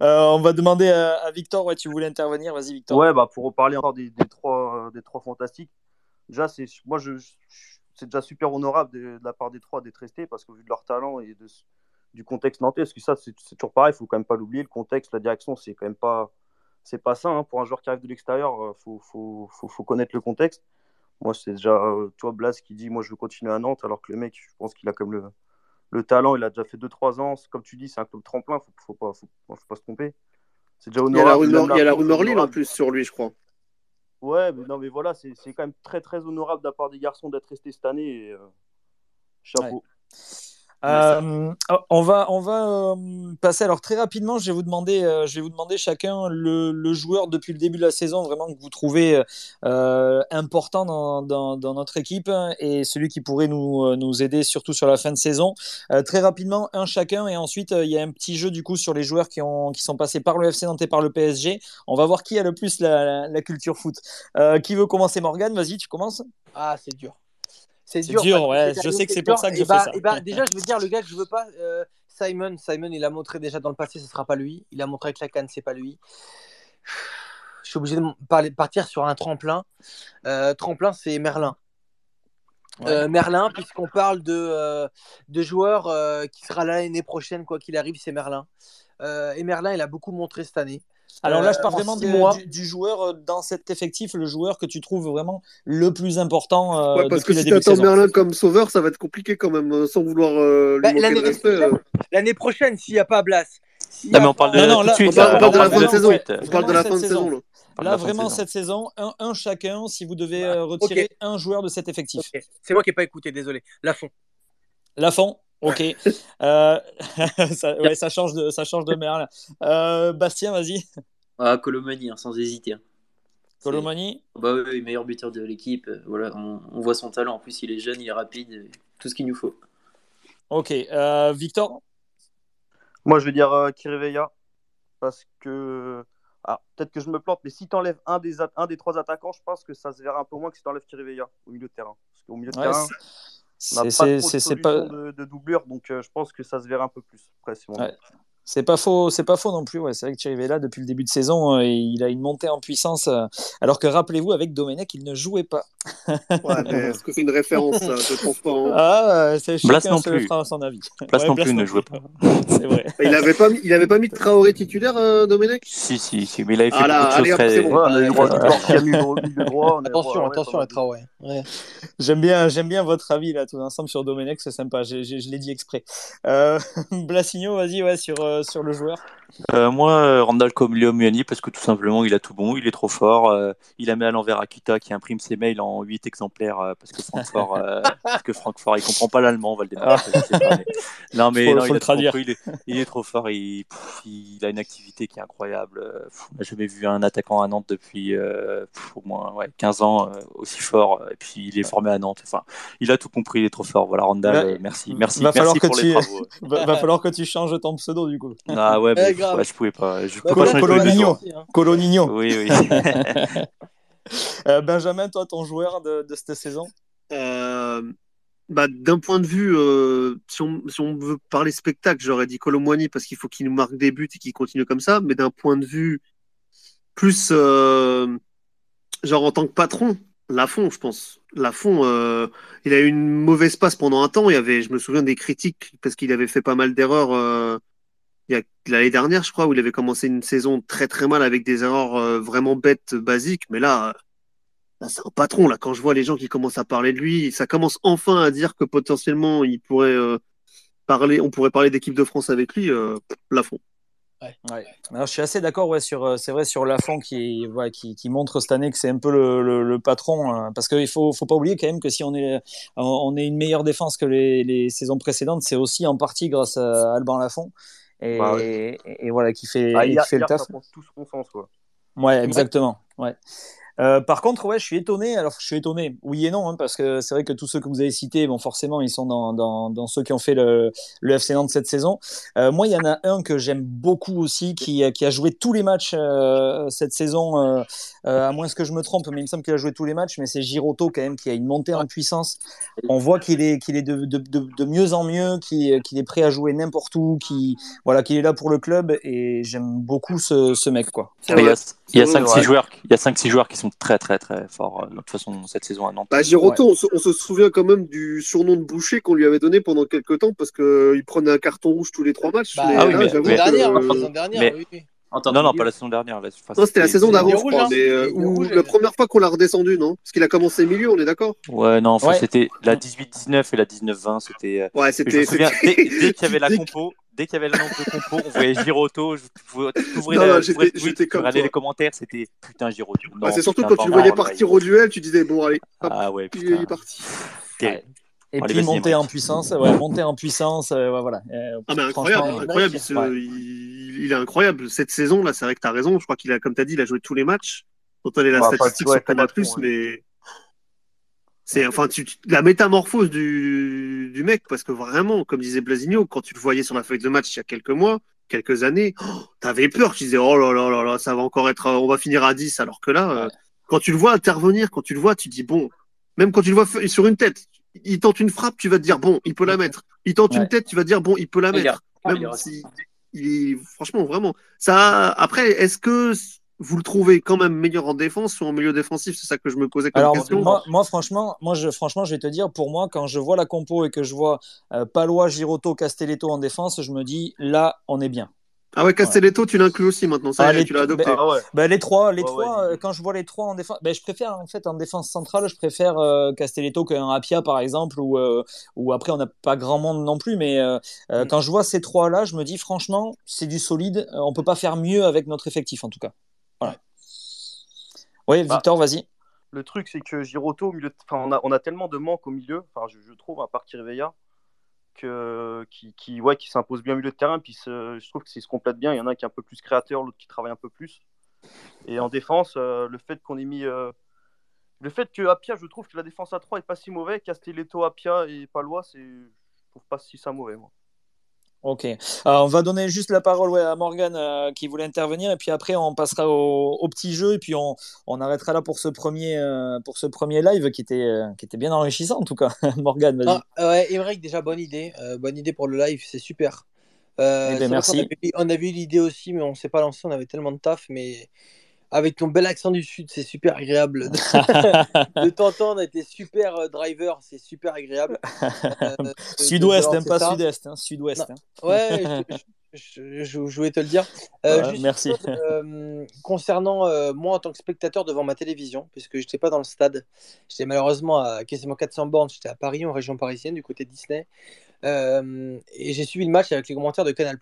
[SPEAKER 1] Euh, on va demander à, à Victor. Ouais, tu voulais intervenir. Vas-y, Victor.
[SPEAKER 3] Ouais, bah pour reparler encore des, des trois, des trois fantastiques, déjà, c'est, moi, je, je- c'est déjà super honorable de, de la part des trois d'être restés parce qu'au vu de leur talent et de, du contexte nantais, parce que ça, c'est, toujours pareil, il faut quand même pas l'oublier. Le contexte, la direction, c'est quand même pas, c'est pas ça. hein. Pour un joueur qui arrive de l'extérieur, il faut, faut, faut, faut connaître le contexte. Moi, c'est déjà, euh, toi, Blas, qui dit, moi, je veux continuer à Nantes, alors que le mec, je pense qu'il a comme le, le talent, il a déjà fait 2-3 ans. Comme tu dis, c'est un club tremplin, faut, faut, pas, faut, faut pas se tromper. C'est déjà honorable.
[SPEAKER 6] il y a la rumeur Lille en plus sur lui, je crois.
[SPEAKER 3] Ouais, mais non, mais voilà, c'est quand même très très honorable de la part des garçons d'être restés cette année. Et, euh, chapeau.
[SPEAKER 1] Euh, on va, on va euh, passer alors très rapidement. Je vais vous demander, euh, je vais vous demander chacun le, le joueur depuis le début de la saison vraiment que vous trouvez euh, important dans, dans, dans notre équipe et celui qui pourrait nous, nous aider surtout sur la fin de saison. Euh, très rapidement, un chacun et ensuite euh, il y a un petit jeu du coup sur les joueurs qui, ont, qui sont passés par le FC Nantes et par le PSG. On va voir qui a le plus la, la, la culture foot. Euh, qui veut commencer Morgan Vas-y, tu commences.
[SPEAKER 5] Ah, c'est dur. C'est
[SPEAKER 1] dur,
[SPEAKER 5] dur,
[SPEAKER 1] ouais,
[SPEAKER 5] parce
[SPEAKER 1] je sais que c'est pour ça que je
[SPEAKER 5] bah,
[SPEAKER 1] fais ça.
[SPEAKER 5] et bah, déjà, je veux dire, le gars que je veux pas, euh, Simon, Simon, il a montré déjà dans le passé, ce sera pas lui. Il a montré avec la canne, c'est pas lui. Je suis obligé de partir sur un tremplin. Euh, tremplin, c'est Merlin. Euh, Merlin, puisqu'on parle de, de joueurs euh, qui sera là l'année prochaine, quoi qu'il arrive, c'est Merlin. Et Merlin, il a beaucoup montré cette année.
[SPEAKER 1] Alors là, je
[SPEAKER 5] Euh,
[SPEAKER 1] parle
[SPEAKER 5] en
[SPEAKER 1] vraiment de- du, du joueur euh, dans cet effectif, le joueur que tu trouves vraiment le plus important euh,
[SPEAKER 6] Ouais, parce que si t'attends
[SPEAKER 1] saison.
[SPEAKER 6] Merlin comme sauveur, ça va être compliqué quand même, euh, sans vouloir euh, lui
[SPEAKER 5] Bah, l'année
[SPEAKER 6] respect. euh.
[SPEAKER 5] L'année prochaine, s'il n'y a pas Blas.
[SPEAKER 2] Non, mais on parle de
[SPEAKER 6] la fin de saison. On parle de la fin de saison. là.
[SPEAKER 1] vraiment,
[SPEAKER 2] saison.
[SPEAKER 1] cette saison, un, un chacun, si vous devez retirer un joueur de cet effectif.
[SPEAKER 5] C'est moi qui n'ai pas écouté, désolé. Lafont.
[SPEAKER 1] Lafont, ok. Euh, ça, ouais, ça change de, ça change de Merlin. Euh, Bastien, vas-y.
[SPEAKER 4] Ah, Colomani, hein, sans hésiter. C'est-
[SPEAKER 1] Colomani.
[SPEAKER 4] Bah oui, oui, meilleur buteur de l'équipe. euh, Voilà, on, on voit son talent. En plus, il est jeune, il est rapide. Tout ce qu'il nous faut.
[SPEAKER 1] Ok. Euh, Victor?
[SPEAKER 3] Moi, je vais dire euh, Kirivella. Parce que. Ah, peut-être que je me plante, mais si tu enlèves un des, un des trois attaquants, je pense que ça se verra un peu moins que si tu enlèves Kirivella au milieu de terrain. Parce qu'au milieu de
[SPEAKER 1] Ouais,
[SPEAKER 3] terrain, on n'a
[SPEAKER 1] c'est
[SPEAKER 3] pas trop de
[SPEAKER 1] pas.
[SPEAKER 3] de doublure, donc euh, je pense que ça se verra un peu plus. Après, mon
[SPEAKER 1] Ouais. C'est pas faux, c'est pas faux non plus. Ouais, c'est vrai que Chirivella depuis le début de saison, euh, il a une montée en puissance. euh, alors que rappelez-vous, avec Domenech, il ne jouait pas.
[SPEAKER 6] Ouais, mais est-ce que c'est une référence, ça Je pense pas. hein.
[SPEAKER 1] Ah, euh, c'est
[SPEAKER 2] Blas
[SPEAKER 1] chacun
[SPEAKER 2] non
[SPEAKER 1] se
[SPEAKER 2] plus.
[SPEAKER 1] fera son avis.
[SPEAKER 2] Place
[SPEAKER 1] Ouais,
[SPEAKER 2] non
[SPEAKER 1] Blas
[SPEAKER 2] plus ne jouait pas.
[SPEAKER 1] C'est vrai.
[SPEAKER 6] Il avait pas mis, il avait pas mis Traoré titulaire, euh, Domenech?
[SPEAKER 2] Si, si, si, mais il avait fait
[SPEAKER 6] Ah là,
[SPEAKER 2] beaucoup de
[SPEAKER 6] allez,
[SPEAKER 2] très.
[SPEAKER 6] bon.
[SPEAKER 3] Ouais, droit
[SPEAKER 5] Attention, attention à. Traoré. Ouais.
[SPEAKER 1] J'aime bien, j'aime bien votre avis là, tous ensemble sur Domenech, c'est sympa. J'ai- j'ai- je l'ai dit exprès. Euh, Blasigno, vas-y, ouais, sur, sur le joueur.
[SPEAKER 2] Euh, moi, euh, Randall Colomani, parce que tout simplement, il a tout bon, il est trop fort. euh, il a mis à l'envers Akita qui imprime ses mails en 8 exemplaires euh, parce que Francfort, euh, parce que Francfort, il comprend pas l'allemand, on va le démarrer. je sais pas, mais- Non, mais
[SPEAKER 1] Faut-
[SPEAKER 2] non,
[SPEAKER 1] faut
[SPEAKER 2] il
[SPEAKER 1] le
[SPEAKER 2] a tout
[SPEAKER 1] traduire.
[SPEAKER 2] compris, il, est, il est trop fort. Il, pff, il a une activité qui est incroyable. pff, on n'a jamais vu un attaquant à Nantes depuis euh, pff, au moins ouais, 15 ans euh, aussi fort. Et puis, il est formé à Nantes. Enfin, il a tout compris, il est trop fort. Voilà, Randall,
[SPEAKER 1] Va-
[SPEAKER 2] euh, merci, merci,
[SPEAKER 1] va falloir
[SPEAKER 2] merci
[SPEAKER 1] que
[SPEAKER 2] pour
[SPEAKER 1] tu-
[SPEAKER 2] les travaux.
[SPEAKER 1] Va, va falloir que tu changes ton pseudo du coup.
[SPEAKER 2] Ah ouais, mais,
[SPEAKER 5] Ouais, grave.
[SPEAKER 2] ouais, je pouvais pas. Je
[SPEAKER 5] Bah,
[SPEAKER 1] Colo-
[SPEAKER 2] pas. Oui, oui.
[SPEAKER 1] Euh, Benjamin, toi, ton joueur de, de cette saison?
[SPEAKER 6] Euh, bah, D'un point de vue, euh, si, on, si on veut parler spectacle, j'aurais dit Colomboigny parce qu'il faut qu'il nous marque des buts et qu'il continue comme ça. Mais d'un point de vue plus, euh, genre en tant que patron, Lafont, je pense. Lafont, euh, il a eu une mauvaise passe pendant un temps. Il y avait, je me souviens des critiques parce qu'il avait fait pas mal d'erreurs. euh, il y a l'année dernière, je crois, où il avait commencé une saison très très mal avec des erreurs euh, vraiment bêtes, basiques. Mais là, Là, c'est un patron, là. Quand je vois les gens qui commencent à parler de lui, ça commence enfin à dire que potentiellement, il pourrait euh, parler, on pourrait parler d'équipe de France avec lui, euh.
[SPEAKER 1] Ouais. Alors, je suis assez d'accord, ouais, sur, euh, c'est vrai, sur Lafont qui, ouais, qui, qui montre cette année que c'est un peu le, le, le patron. hein, parce qu'il faut, faut pas oublier quand même que si on est, on est une meilleure défense que les, les saisons précédentes, c'est aussi en partie grâce à Alban Lafont. Et,
[SPEAKER 3] Bah
[SPEAKER 1] et, et voilà, qui fait,
[SPEAKER 3] Ah,
[SPEAKER 1] qui
[SPEAKER 3] hier,
[SPEAKER 1] fait le
[SPEAKER 3] hier,
[SPEAKER 1] taf.
[SPEAKER 3] ça prend tout son sens. Quoi.
[SPEAKER 1] Ouais, exactement. Ouais. Euh, par contre, ouais, je suis étonné. Alors, je suis étonné, oui et non, hein, parce que c'est vrai que tous ceux que vous avez cités, bon, forcément, ils sont dans, dans, dans ceux qui ont fait le, le FC Nantes cette saison. Euh, moi, il y en a un que j'aime beaucoup aussi, qui, qui a joué tous les matchs euh, cette saison, euh, euh, à moins que je me trompe, mais il me semble qu'il a joué tous les matchs. Mais c'est Giroto quand même qui a une montée en puissance. On voit qu'il est, qu'il est de, de, de, de mieux en mieux, qu'il est prêt à jouer n'importe où, qu'il voilà, qu'il est là pour le club. Et j'aime beaucoup ce, ce mec, quoi.
[SPEAKER 2] Il y a,
[SPEAKER 6] vrai.
[SPEAKER 2] il y a
[SPEAKER 6] C'est vrai,
[SPEAKER 2] 5-6
[SPEAKER 3] ouais.
[SPEAKER 2] joueurs, il y a 5-6 joueurs qui sont très très très forts euh, de toute façon cette saison à Nantes.
[SPEAKER 6] Bah, Giroto, on, se, on se souvient quand même du surnom de boucher qu'on lui avait donné pendant quelques temps parce qu'il prenait un carton rouge tous les trois matchs.
[SPEAKER 5] Bah,
[SPEAKER 6] mais
[SPEAKER 2] Ah oui,
[SPEAKER 6] là,
[SPEAKER 2] mais-
[SPEAKER 6] j'avoue
[SPEAKER 2] mais-
[SPEAKER 5] L'année dernière,
[SPEAKER 6] que-
[SPEAKER 5] la saison dernière,
[SPEAKER 2] mais-
[SPEAKER 5] oui, oui.
[SPEAKER 4] En tant
[SPEAKER 2] Non, non, pas la saison dernière. là. Enfin,
[SPEAKER 6] Non, c'était la saison d'avant,
[SPEAKER 5] hein.
[SPEAKER 6] Mais, euh,
[SPEAKER 5] Il est
[SPEAKER 6] où-
[SPEAKER 5] rouge,
[SPEAKER 6] la
[SPEAKER 5] euh.
[SPEAKER 6] première fois qu'on l'a redescendu, non? Parce qu'il a commencé milieu, on est d'accord?
[SPEAKER 2] Ouais, non, enfin,
[SPEAKER 1] Ouais.
[SPEAKER 2] c'était la 18-19 et la 19-20, c'était. euh,
[SPEAKER 6] Ouais,
[SPEAKER 2] Je me
[SPEAKER 6] c'était.
[SPEAKER 2] souviens, dès,
[SPEAKER 6] c'était-
[SPEAKER 2] dès qu'il y avait la compo, dès qu'il y avait l'annonce de compo, on voyait Giroto, je- tu ouvrais
[SPEAKER 6] Non,
[SPEAKER 2] la-
[SPEAKER 6] j'étais- comme
[SPEAKER 2] regardais les commentaires, c'était putain Giroto. Non,
[SPEAKER 6] c'est surtout quand tu le voyais partir au duel, tu disais, bon, allez, hop,
[SPEAKER 2] Ah ouais,
[SPEAKER 6] il,
[SPEAKER 2] putain.
[SPEAKER 6] il est parti.
[SPEAKER 1] Et
[SPEAKER 2] Allez,
[SPEAKER 1] puis monter en puissance, ouais, monter en puissance, euh, voilà. Euh,
[SPEAKER 6] Ah, mais incroyable,
[SPEAKER 1] euh,
[SPEAKER 6] incroyable. Il, se-
[SPEAKER 1] ouais.
[SPEAKER 6] il- il est incroyable. Cette saison, là, c'est vrai que tu as raison. Je crois qu'il a, comme tu as dit, il a joué tous les matchs. Dont on est la
[SPEAKER 3] Bah,
[SPEAKER 6] statistique sur Canal+, mais c'est enfin tu, la métamorphose du, du mec, parce que vraiment, comme disait Blasigno, quand tu le voyais sur la feuille de match il y a quelques mois, quelques années, oh, t'avais peur. Tu disais, oh là là là là, ça va encore être, on va finir à 10, alors que là, euh, quand tu le vois intervenir, quand tu le vois, tu dis, bon, même quand tu le vois sur une tête, il tente une frappe, tu vas te dire, bon, il peut la mettre. Il tente
[SPEAKER 1] Ouais.
[SPEAKER 6] une tête, tu vas te dire, bon, il peut la
[SPEAKER 4] Il
[SPEAKER 6] mettre. Même si, il franchement, vraiment. Ça, après, est-ce que vous le trouvez quand même meilleur en défense ou en milieu défensif? C'est ça que je me posais comme
[SPEAKER 1] Alors,
[SPEAKER 6] question.
[SPEAKER 1] moi, moi, franchement, moi, je, franchement, je vais te dire, pour moi, quand je vois la compo et que je vois euh, Palois, Giroto, Castelletto en défense, je me dis, là, on est bien.
[SPEAKER 6] Ah ouais, Castelletto, tu l'inclus aussi maintenant. Ça,
[SPEAKER 1] Ah, les-
[SPEAKER 6] tu l'as adopté.
[SPEAKER 1] ben,
[SPEAKER 3] Ah ouais.
[SPEAKER 1] Ben, les trois, les
[SPEAKER 3] Ouais,
[SPEAKER 1] trois
[SPEAKER 3] ouais.
[SPEAKER 1] euh, quand je vois les trois en défense, ben, je préfère en fait en défense centrale, je préfère euh, Castelletto qu'un Apia par exemple, ou euh, ou après on n'a pas grand monde non plus, mais euh,
[SPEAKER 5] Mm.
[SPEAKER 1] quand je vois ces trois là, je me dis franchement c'est du solide, on peut pas faire mieux avec notre effectif en tout cas. Voilà. Oui,
[SPEAKER 3] Bah,
[SPEAKER 1] Victor, vas-y.
[SPEAKER 3] Le truc, c'est que Giroto, au milieu de- enfin, on, a, on a tellement de manques au milieu, enfin, je, je trouve, à part Kirveya, que, qui, qui, ouais, qui s'impose bien au milieu de terrain. Puis se- je trouve que se complètent bien. Il y en a un qui est un peu plus créateur, l'autre qui travaille un peu plus. Et en défense, euh, le fait qu'on ait mis. euh, le fait que Apia, je trouve que la défense à 3 est pas si mauvais. Castelletto, Apia et Palois, c'est. Je trouve pas si ça mauvais, moi.
[SPEAKER 1] Ok. Alors, on va donner juste la parole ouais, à Morgan euh, qui voulait intervenir et puis après on passera au, au petit jeu et puis on, on arrêtera là pour ce premier euh, pour ce premier live qui était euh, qui était bien enrichissant en tout cas. Morgan, vas-y.
[SPEAKER 5] Ah, ouais, déjà, bonne idée. Bonne idée pour le live, c'est super.
[SPEAKER 1] Eh ben, merci.
[SPEAKER 5] qu'on avait- On avait eu l'idée aussi, mais on s'est pas lancé, on avait tellement de taf. Mais avec ton bel accent du Sud, c'est super agréable de, t'entendre. Et tes super euh, driver, c'est super agréable. Euh,
[SPEAKER 1] Sud-ouest,
[SPEAKER 5] de
[SPEAKER 1] hein, pas sud-est, hein, sud-ouest. hein.
[SPEAKER 5] Ouais, je, je- je- je voulais te le dire. Euh,
[SPEAKER 1] Ouais, merci.
[SPEAKER 5] chose, euh, concernant moi en tant que spectateur devant ma télévision, puisque je n'étais pas dans le stade, j'étais malheureusement à quasiment 400 bornes, j'étais à Paris, en région parisienne, du côté Disney, et j'ai suivi le match avec les commentaires de Canal+.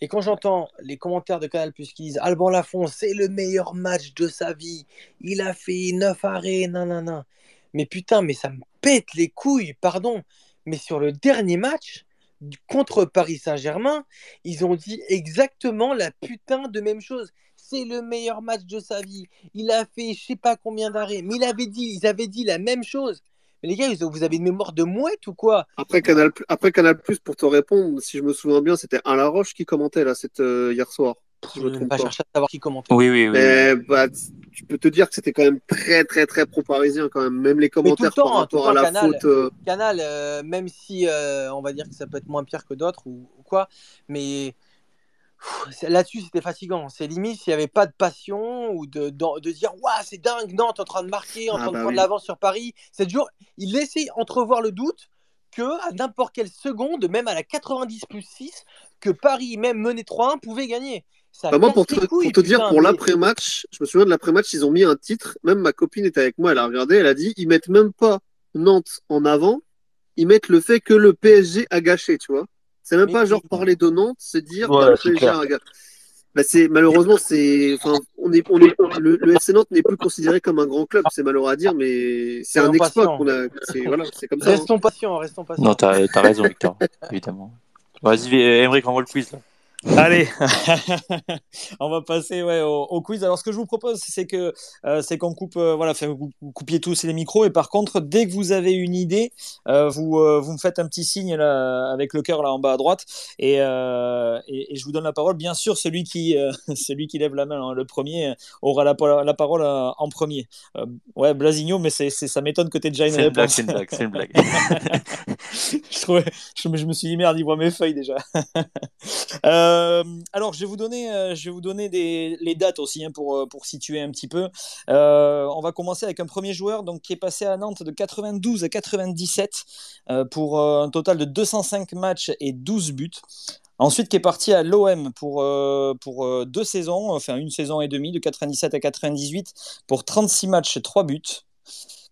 [SPEAKER 5] Et quand j'entends les commentaires de Canal+, qui disent Alban Lafont, c'est le meilleur match de sa vie, il a fait 9 arrêts, nanana. Mais putain, mais ça me pète les couilles, pardon. Mais sur le dernier match, contre Paris Saint-Germain, ils ont dit exactement la putain de même chose. C'est le meilleur match de sa vie. Il a fait je sais pas combien d'arrêts. Mais il avait dit, ils avaient dit la même chose. Mais les gars, vous avez une mémoire de mouette ou quoi?
[SPEAKER 6] Après Canal, après Canal Plus, pour te répondre, si je me souviens bien, c'était Alain Laroche qui commentait là, cette, euh, hier soir. Si je
[SPEAKER 5] ne pas
[SPEAKER 6] pas.
[SPEAKER 5] chercher à savoir qui commentait.
[SPEAKER 2] Oui, oui, oui.
[SPEAKER 6] Mais bah, tu peux te dire que c'était quand même très, très, très pro-parisien quand même. Même les
[SPEAKER 5] tout le
[SPEAKER 6] commentaires
[SPEAKER 5] temps,
[SPEAKER 6] par
[SPEAKER 5] hein, tout le
[SPEAKER 6] rapport à la
[SPEAKER 5] Canal.
[SPEAKER 6] faute. euh,
[SPEAKER 5] Canal, euh, même si euh, on va dire que ça peut être moins pire que d'autres ou, ou quoi, mais là-dessus c'était fatigant. C'est limite s'il n'y avait pas de passion ou de, de, de dire Waouh, c'est dingue, Nantes en train de marquer, en
[SPEAKER 6] Ah
[SPEAKER 5] train de
[SPEAKER 6] bah
[SPEAKER 5] prendre
[SPEAKER 6] oui.
[SPEAKER 5] l'avance sur Paris. C'est toujours, il laissait entrevoir le doute que à n'importe quelle seconde, même à la 90 plus 6, que Paris, même mené 3-1, pouvait gagner. Ça
[SPEAKER 6] Bah, moi, pour te,
[SPEAKER 5] les couilles,
[SPEAKER 6] pour te dire, pour
[SPEAKER 5] mais-
[SPEAKER 6] l'après-match, je me souviens de l'après-match, ils ont mis un titre. Même ma copine était avec moi, elle a regardé, elle a dit ils mettent même pas Nantes en avant, ils mettent le fait que le PSG a gâché, tu vois. C'est même pas genre parler de Nantes, c'est dire
[SPEAKER 3] Ouais,
[SPEAKER 6] bah,
[SPEAKER 3] c'est.
[SPEAKER 6] Bah, malheureusement c'est enfin on est on est le, le FC Nantes n'est plus considéré comme un grand club c'est malheureux à dire mais c'est un exploit qu'on a c'est voilà comme ça hein.
[SPEAKER 5] Restons patients, restons patients.
[SPEAKER 2] Non, t'as as raison, Victor, évidemment. Vas-y, Emmerich, envoie le quiz. Là.
[SPEAKER 1] Allez, on va passer ouais, au, au quiz. Alors, ce que je vous propose, c'est que euh, c'est qu'on coupe, euh, voilà, fait, vous, vous coupiez tous les micros. Et par contre, dès que vous avez une idée, euh, vous, vous me faites un petit signe là, avec le cœur là en bas à droite, et, et, et je vous donne la parole. Bien sûr, celui qui, celui qui lève la main, hein, le premier, aura la, la parole en premier. Ouais, Blasigno, mais c'est, ça m'étonne que tu aies déjà une
[SPEAKER 2] C'est une blague,
[SPEAKER 1] réponse.
[SPEAKER 2] c'est une blague, c'est une blague.
[SPEAKER 1] je, trouvais- je, me- je me suis dit merde, il voit mes feuilles déjà. Euh, alors, je vais vous donner, euh, les dates aussi hein, pour, euh, pour situer un petit peu. On va commencer avec un premier joueur donc, qui est passé à Nantes de 92 à 97 euh, pour un total de 205 matchs et 12 buts. Ensuite, qui est parti à l'OM pour, deux saisons, enfin une saison et demie, de 97 à 98, pour 36 matchs, 3 buts.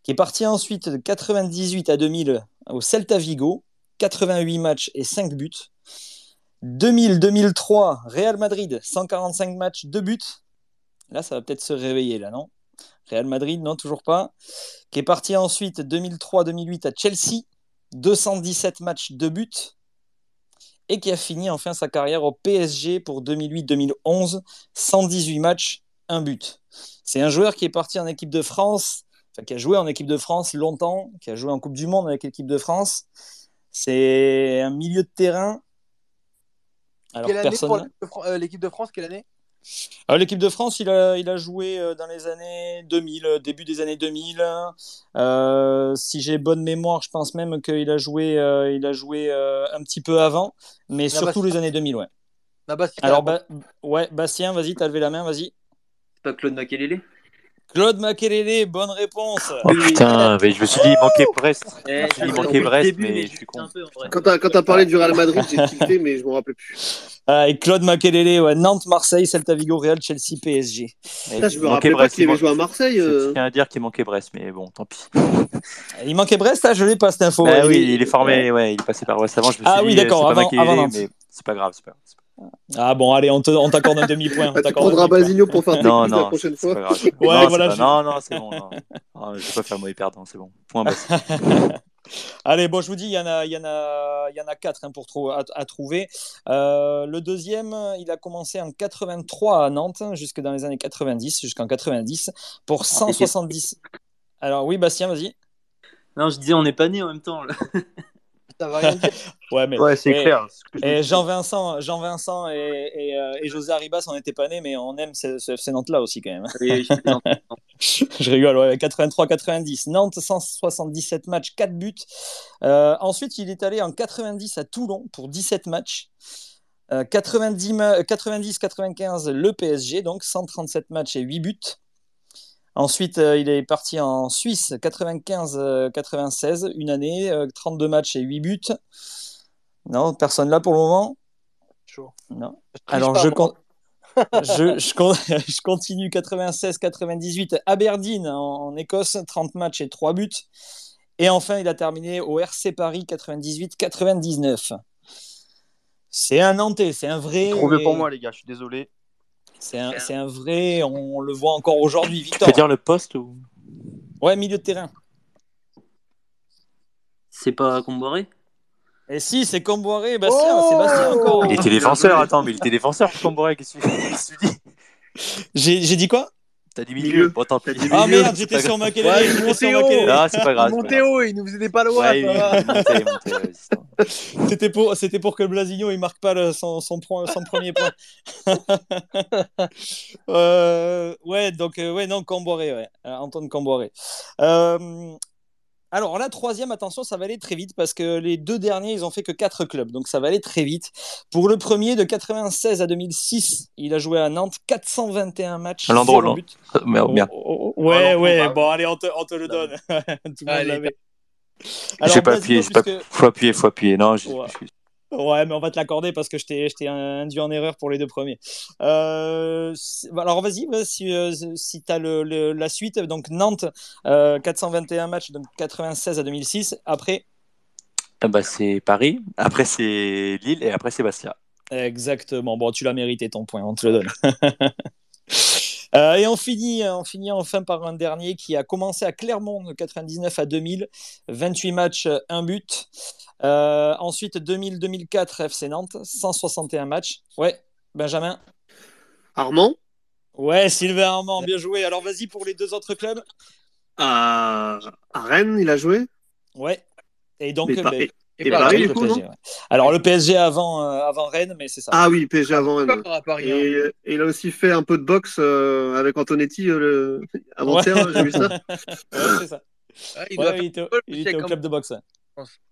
[SPEAKER 1] Qui est parti ensuite de 98 à 2000 au Celta Vigo, 88 matchs et 5 buts. 2000-2003, Real Madrid, 145 matchs, 2 buts. Là, ça va peut-être se réveiller, là, non? Real Madrid, non, toujours pas. Qui est parti ensuite 2003-2008 à Chelsea, 217 matchs, 2 buts. Et qui a fini enfin sa carrière au PSG pour 2008-2011, 118 matchs, 1 but. C'est un joueur qui est parti en équipe de France, qui a joué en équipe de France longtemps, qui a joué en Coupe du Monde avec l'équipe de France. C'est un milieu de terrain. Alors,
[SPEAKER 5] Quelle année
[SPEAKER 1] personne.
[SPEAKER 5] pour l'équipe de Fran- euh, l'équipe de France Quelle année?
[SPEAKER 1] Alors, l'équipe de France, il a, il a joué euh, dans les années 2000, euh, début des années 2000. Euh, si j'ai bonne mémoire, je pense même qu'il a joué, euh, il a joué euh, un petit peu avant, mais surtout les années 2000, ouais.
[SPEAKER 5] Si,
[SPEAKER 1] Alors, ouais, Bastien, vas-y, t'as levé la main, vas-y.
[SPEAKER 4] Pas Claude Makelele?
[SPEAKER 1] Claude Makelele, bonne réponse.
[SPEAKER 2] Oh putain, mais je me suis dit, il manquait Brest.
[SPEAKER 4] Eh,
[SPEAKER 2] Je me suis dit, il
[SPEAKER 4] je
[SPEAKER 2] manquait Brest,
[SPEAKER 4] début,
[SPEAKER 2] mais je
[SPEAKER 4] je
[SPEAKER 2] suis con.
[SPEAKER 6] Quand t'as parlé du Real Madrid, j'ai tilté, mais je m'en rappelais plus.
[SPEAKER 1] Ah, et Claude Makelele, ouais. Nantes, Marseille, Celta Vigo, Real, Chelsea, PSG.
[SPEAKER 6] Putain, je
[SPEAKER 2] Il
[SPEAKER 6] me
[SPEAKER 2] manquait
[SPEAKER 6] rappelais pas
[SPEAKER 2] Brest.
[SPEAKER 6] qu'il
[SPEAKER 2] il
[SPEAKER 6] avait joué à Marseille.
[SPEAKER 2] Je
[SPEAKER 6] euh.
[SPEAKER 2] tiens à dire qu'il manquait Brest, mais bon, tant pis.
[SPEAKER 1] Il manquait Brest, ah, je l'ai pas cette info. Ouais,
[SPEAKER 2] oui, il est formé, ouais, il est passé par Brest avant. Je me suis
[SPEAKER 1] Ah
[SPEAKER 2] dit,
[SPEAKER 1] oui, d'accord,
[SPEAKER 2] c'est pas
[SPEAKER 1] avant-
[SPEAKER 2] mais c'est pas grave. c'est pas grave.
[SPEAKER 1] Ah bon, allez, on te- on t'accorde un demi-point. on
[SPEAKER 6] Ah, tu prendras. Basigno pour faire tes
[SPEAKER 2] Non,
[SPEAKER 6] quiz la
[SPEAKER 2] non,
[SPEAKER 6] prochaine fois.
[SPEAKER 1] Ouais,
[SPEAKER 2] non,
[SPEAKER 1] voilà,
[SPEAKER 2] pas-
[SPEAKER 1] je-
[SPEAKER 2] non, non, c'est bon. Non. Ah, je vais pas faire mauvais perdant, c'est bon. Point.
[SPEAKER 1] Allez, bon, je vous dis, il y en a, il y en a, il y en a quatre hein, pour trou- à, à trouver. Euh, le deuxième, il a commencé en 83 à Nantes, jusque dans les années 90, jusqu'en 90, pour 170. Alors oui, Bastien, vas-y.
[SPEAKER 4] Non, je disais, on n'est pas nés en même temps. Là.
[SPEAKER 5] Ça va rien dire.
[SPEAKER 1] Ouais, mais
[SPEAKER 3] Ouais, c'est
[SPEAKER 1] Et-
[SPEAKER 3] clair.
[SPEAKER 1] Et
[SPEAKER 3] dis.
[SPEAKER 1] Jean-Vincent, Jean-Vincent et, et, euh, et José Arribas, on n'était pas nés, mais on aime ce, ce FC Nantes-là aussi quand même.
[SPEAKER 4] Oui, je
[SPEAKER 1] rigole, ouais, 83-90. Nantes, 177 matchs, 4 buts. Euh, ensuite, il est allé en 90 à Toulon pour 17 matchs. Euh, 90-95, le PSG, donc 137 matchs et 8 buts. Ensuite, euh, il est parti en Suisse, 95-96, une année, euh, 32 matchs et 8 buts. Non, personne là pour le moment?
[SPEAKER 5] Chaud.
[SPEAKER 1] Non. Alors,
[SPEAKER 5] pas,
[SPEAKER 1] je, con- je, je con- je continue 96-98 Aberdeen en, en Écosse, 30 matchs et 3 buts. Et enfin, il a terminé au RC Paris 98-99. C'est un Nantais, c'est un vrai.
[SPEAKER 3] Trop vieux pour moi, les gars, je suis désolé.
[SPEAKER 1] C'est un, c'est un vrai, on le voit encore aujourd'hui.
[SPEAKER 2] Tu
[SPEAKER 1] Victor.
[SPEAKER 2] peux dire le poste ou?
[SPEAKER 1] Ouais, milieu de terrain.
[SPEAKER 4] C'est pas Comboiré?
[SPEAKER 1] Et si, c'est Comboiré, Bastien,
[SPEAKER 5] Oh
[SPEAKER 1] c'est Bastien encore.
[SPEAKER 2] Il était défenseur, attends, mais il était défenseur, Comboré, qu'est-ce que tu qu'est-ce que tu dis?
[SPEAKER 1] J'ai j'ai dit quoi?
[SPEAKER 2] T'as dit
[SPEAKER 6] Milieu.
[SPEAKER 2] milieu Bon, tant pis.
[SPEAKER 1] Ah merde, j'étais sur. Makelele.
[SPEAKER 5] Ouais,
[SPEAKER 1] j'étais sur
[SPEAKER 5] Montéo.
[SPEAKER 1] Makelele.
[SPEAKER 2] Ah, c'est pas grave.
[SPEAKER 5] Montéo, il nous faisait pas loin.
[SPEAKER 2] Ouais, oui.
[SPEAKER 1] C'était pour, c'était pour que Blasigno il marque pas le- son, son, son premier point. Euh, ouais, donc euh, ouais, non, Camboré, ouais. Euh, Antoine Camboré. Euh, alors la troisième, attention, ça va aller très vite parce que les deux derniers, ils ont fait que quatre clubs, donc ça va aller très vite. Pour le premier, de 96 à 2006, il a joué à Nantes, 421 matchs, but.
[SPEAKER 2] Merde, merde.
[SPEAKER 1] Oh, oh, oh, ouais,
[SPEAKER 3] Ah, non,
[SPEAKER 1] ouais,
[SPEAKER 3] pas-
[SPEAKER 1] bon, allez, on te, on te le donne. Tout le monde
[SPEAKER 5] Allez,
[SPEAKER 1] l'avait.
[SPEAKER 2] J'ai pas appuyé, j'ai pas...
[SPEAKER 1] puisque-
[SPEAKER 2] faut appuyer, faut appuyer. Non, je...
[SPEAKER 1] Ouais.
[SPEAKER 2] je-
[SPEAKER 1] Ouais, mais on va te l'accorder parce que je t'ai induit en erreur pour les deux premiers. Euh, c'est- alors vas-y, vas-y, si, euh, si tu as le, le- la suite. Donc Nantes, euh, 421 matchs, donc 96 à 2006. Après,
[SPEAKER 2] Ah bah, c'est Paris, après c'est Lille et après c'est Bastia.
[SPEAKER 1] exactement. Bon, tu l'as mérité ton point, on te le donne. Euh, et on finit, on finit enfin par un dernier qui a commencé à Clermont de 99 à 2000, 28 matchs, 1 but. Euh, ensuite 2000-2004 FC Nantes, 161 matchs. Ouais, Benjamin.
[SPEAKER 6] Armand?
[SPEAKER 1] Ouais, Sylvain Armand, bien joué. Alors vas-y pour les deux autres clubs.
[SPEAKER 6] à... à Rennes, il a joué?
[SPEAKER 1] Ouais. Et donc,
[SPEAKER 6] Mais pas- et-
[SPEAKER 5] Et
[SPEAKER 6] Et
[SPEAKER 5] Paris,
[SPEAKER 6] Paris,
[SPEAKER 1] le
[SPEAKER 6] du coup,
[SPEAKER 1] PSG, ouais. Alors le PSG avant, euh, avant Rennes, mais c'est ça.
[SPEAKER 6] Ah oui, PSG avant Rennes.
[SPEAKER 5] Encore à Paris. hein.
[SPEAKER 6] Et, il a aussi fait un peu de boxe euh, avec Antonetti euh, le... avant-hier,
[SPEAKER 1] Ouais.
[SPEAKER 6] j'ai vu ça.
[SPEAKER 1] Ouais, c'est ça.
[SPEAKER 5] Ouais, il
[SPEAKER 1] Ouais,
[SPEAKER 5] doit
[SPEAKER 1] ouais,
[SPEAKER 5] faire
[SPEAKER 1] il était, au- il était au club de boxe.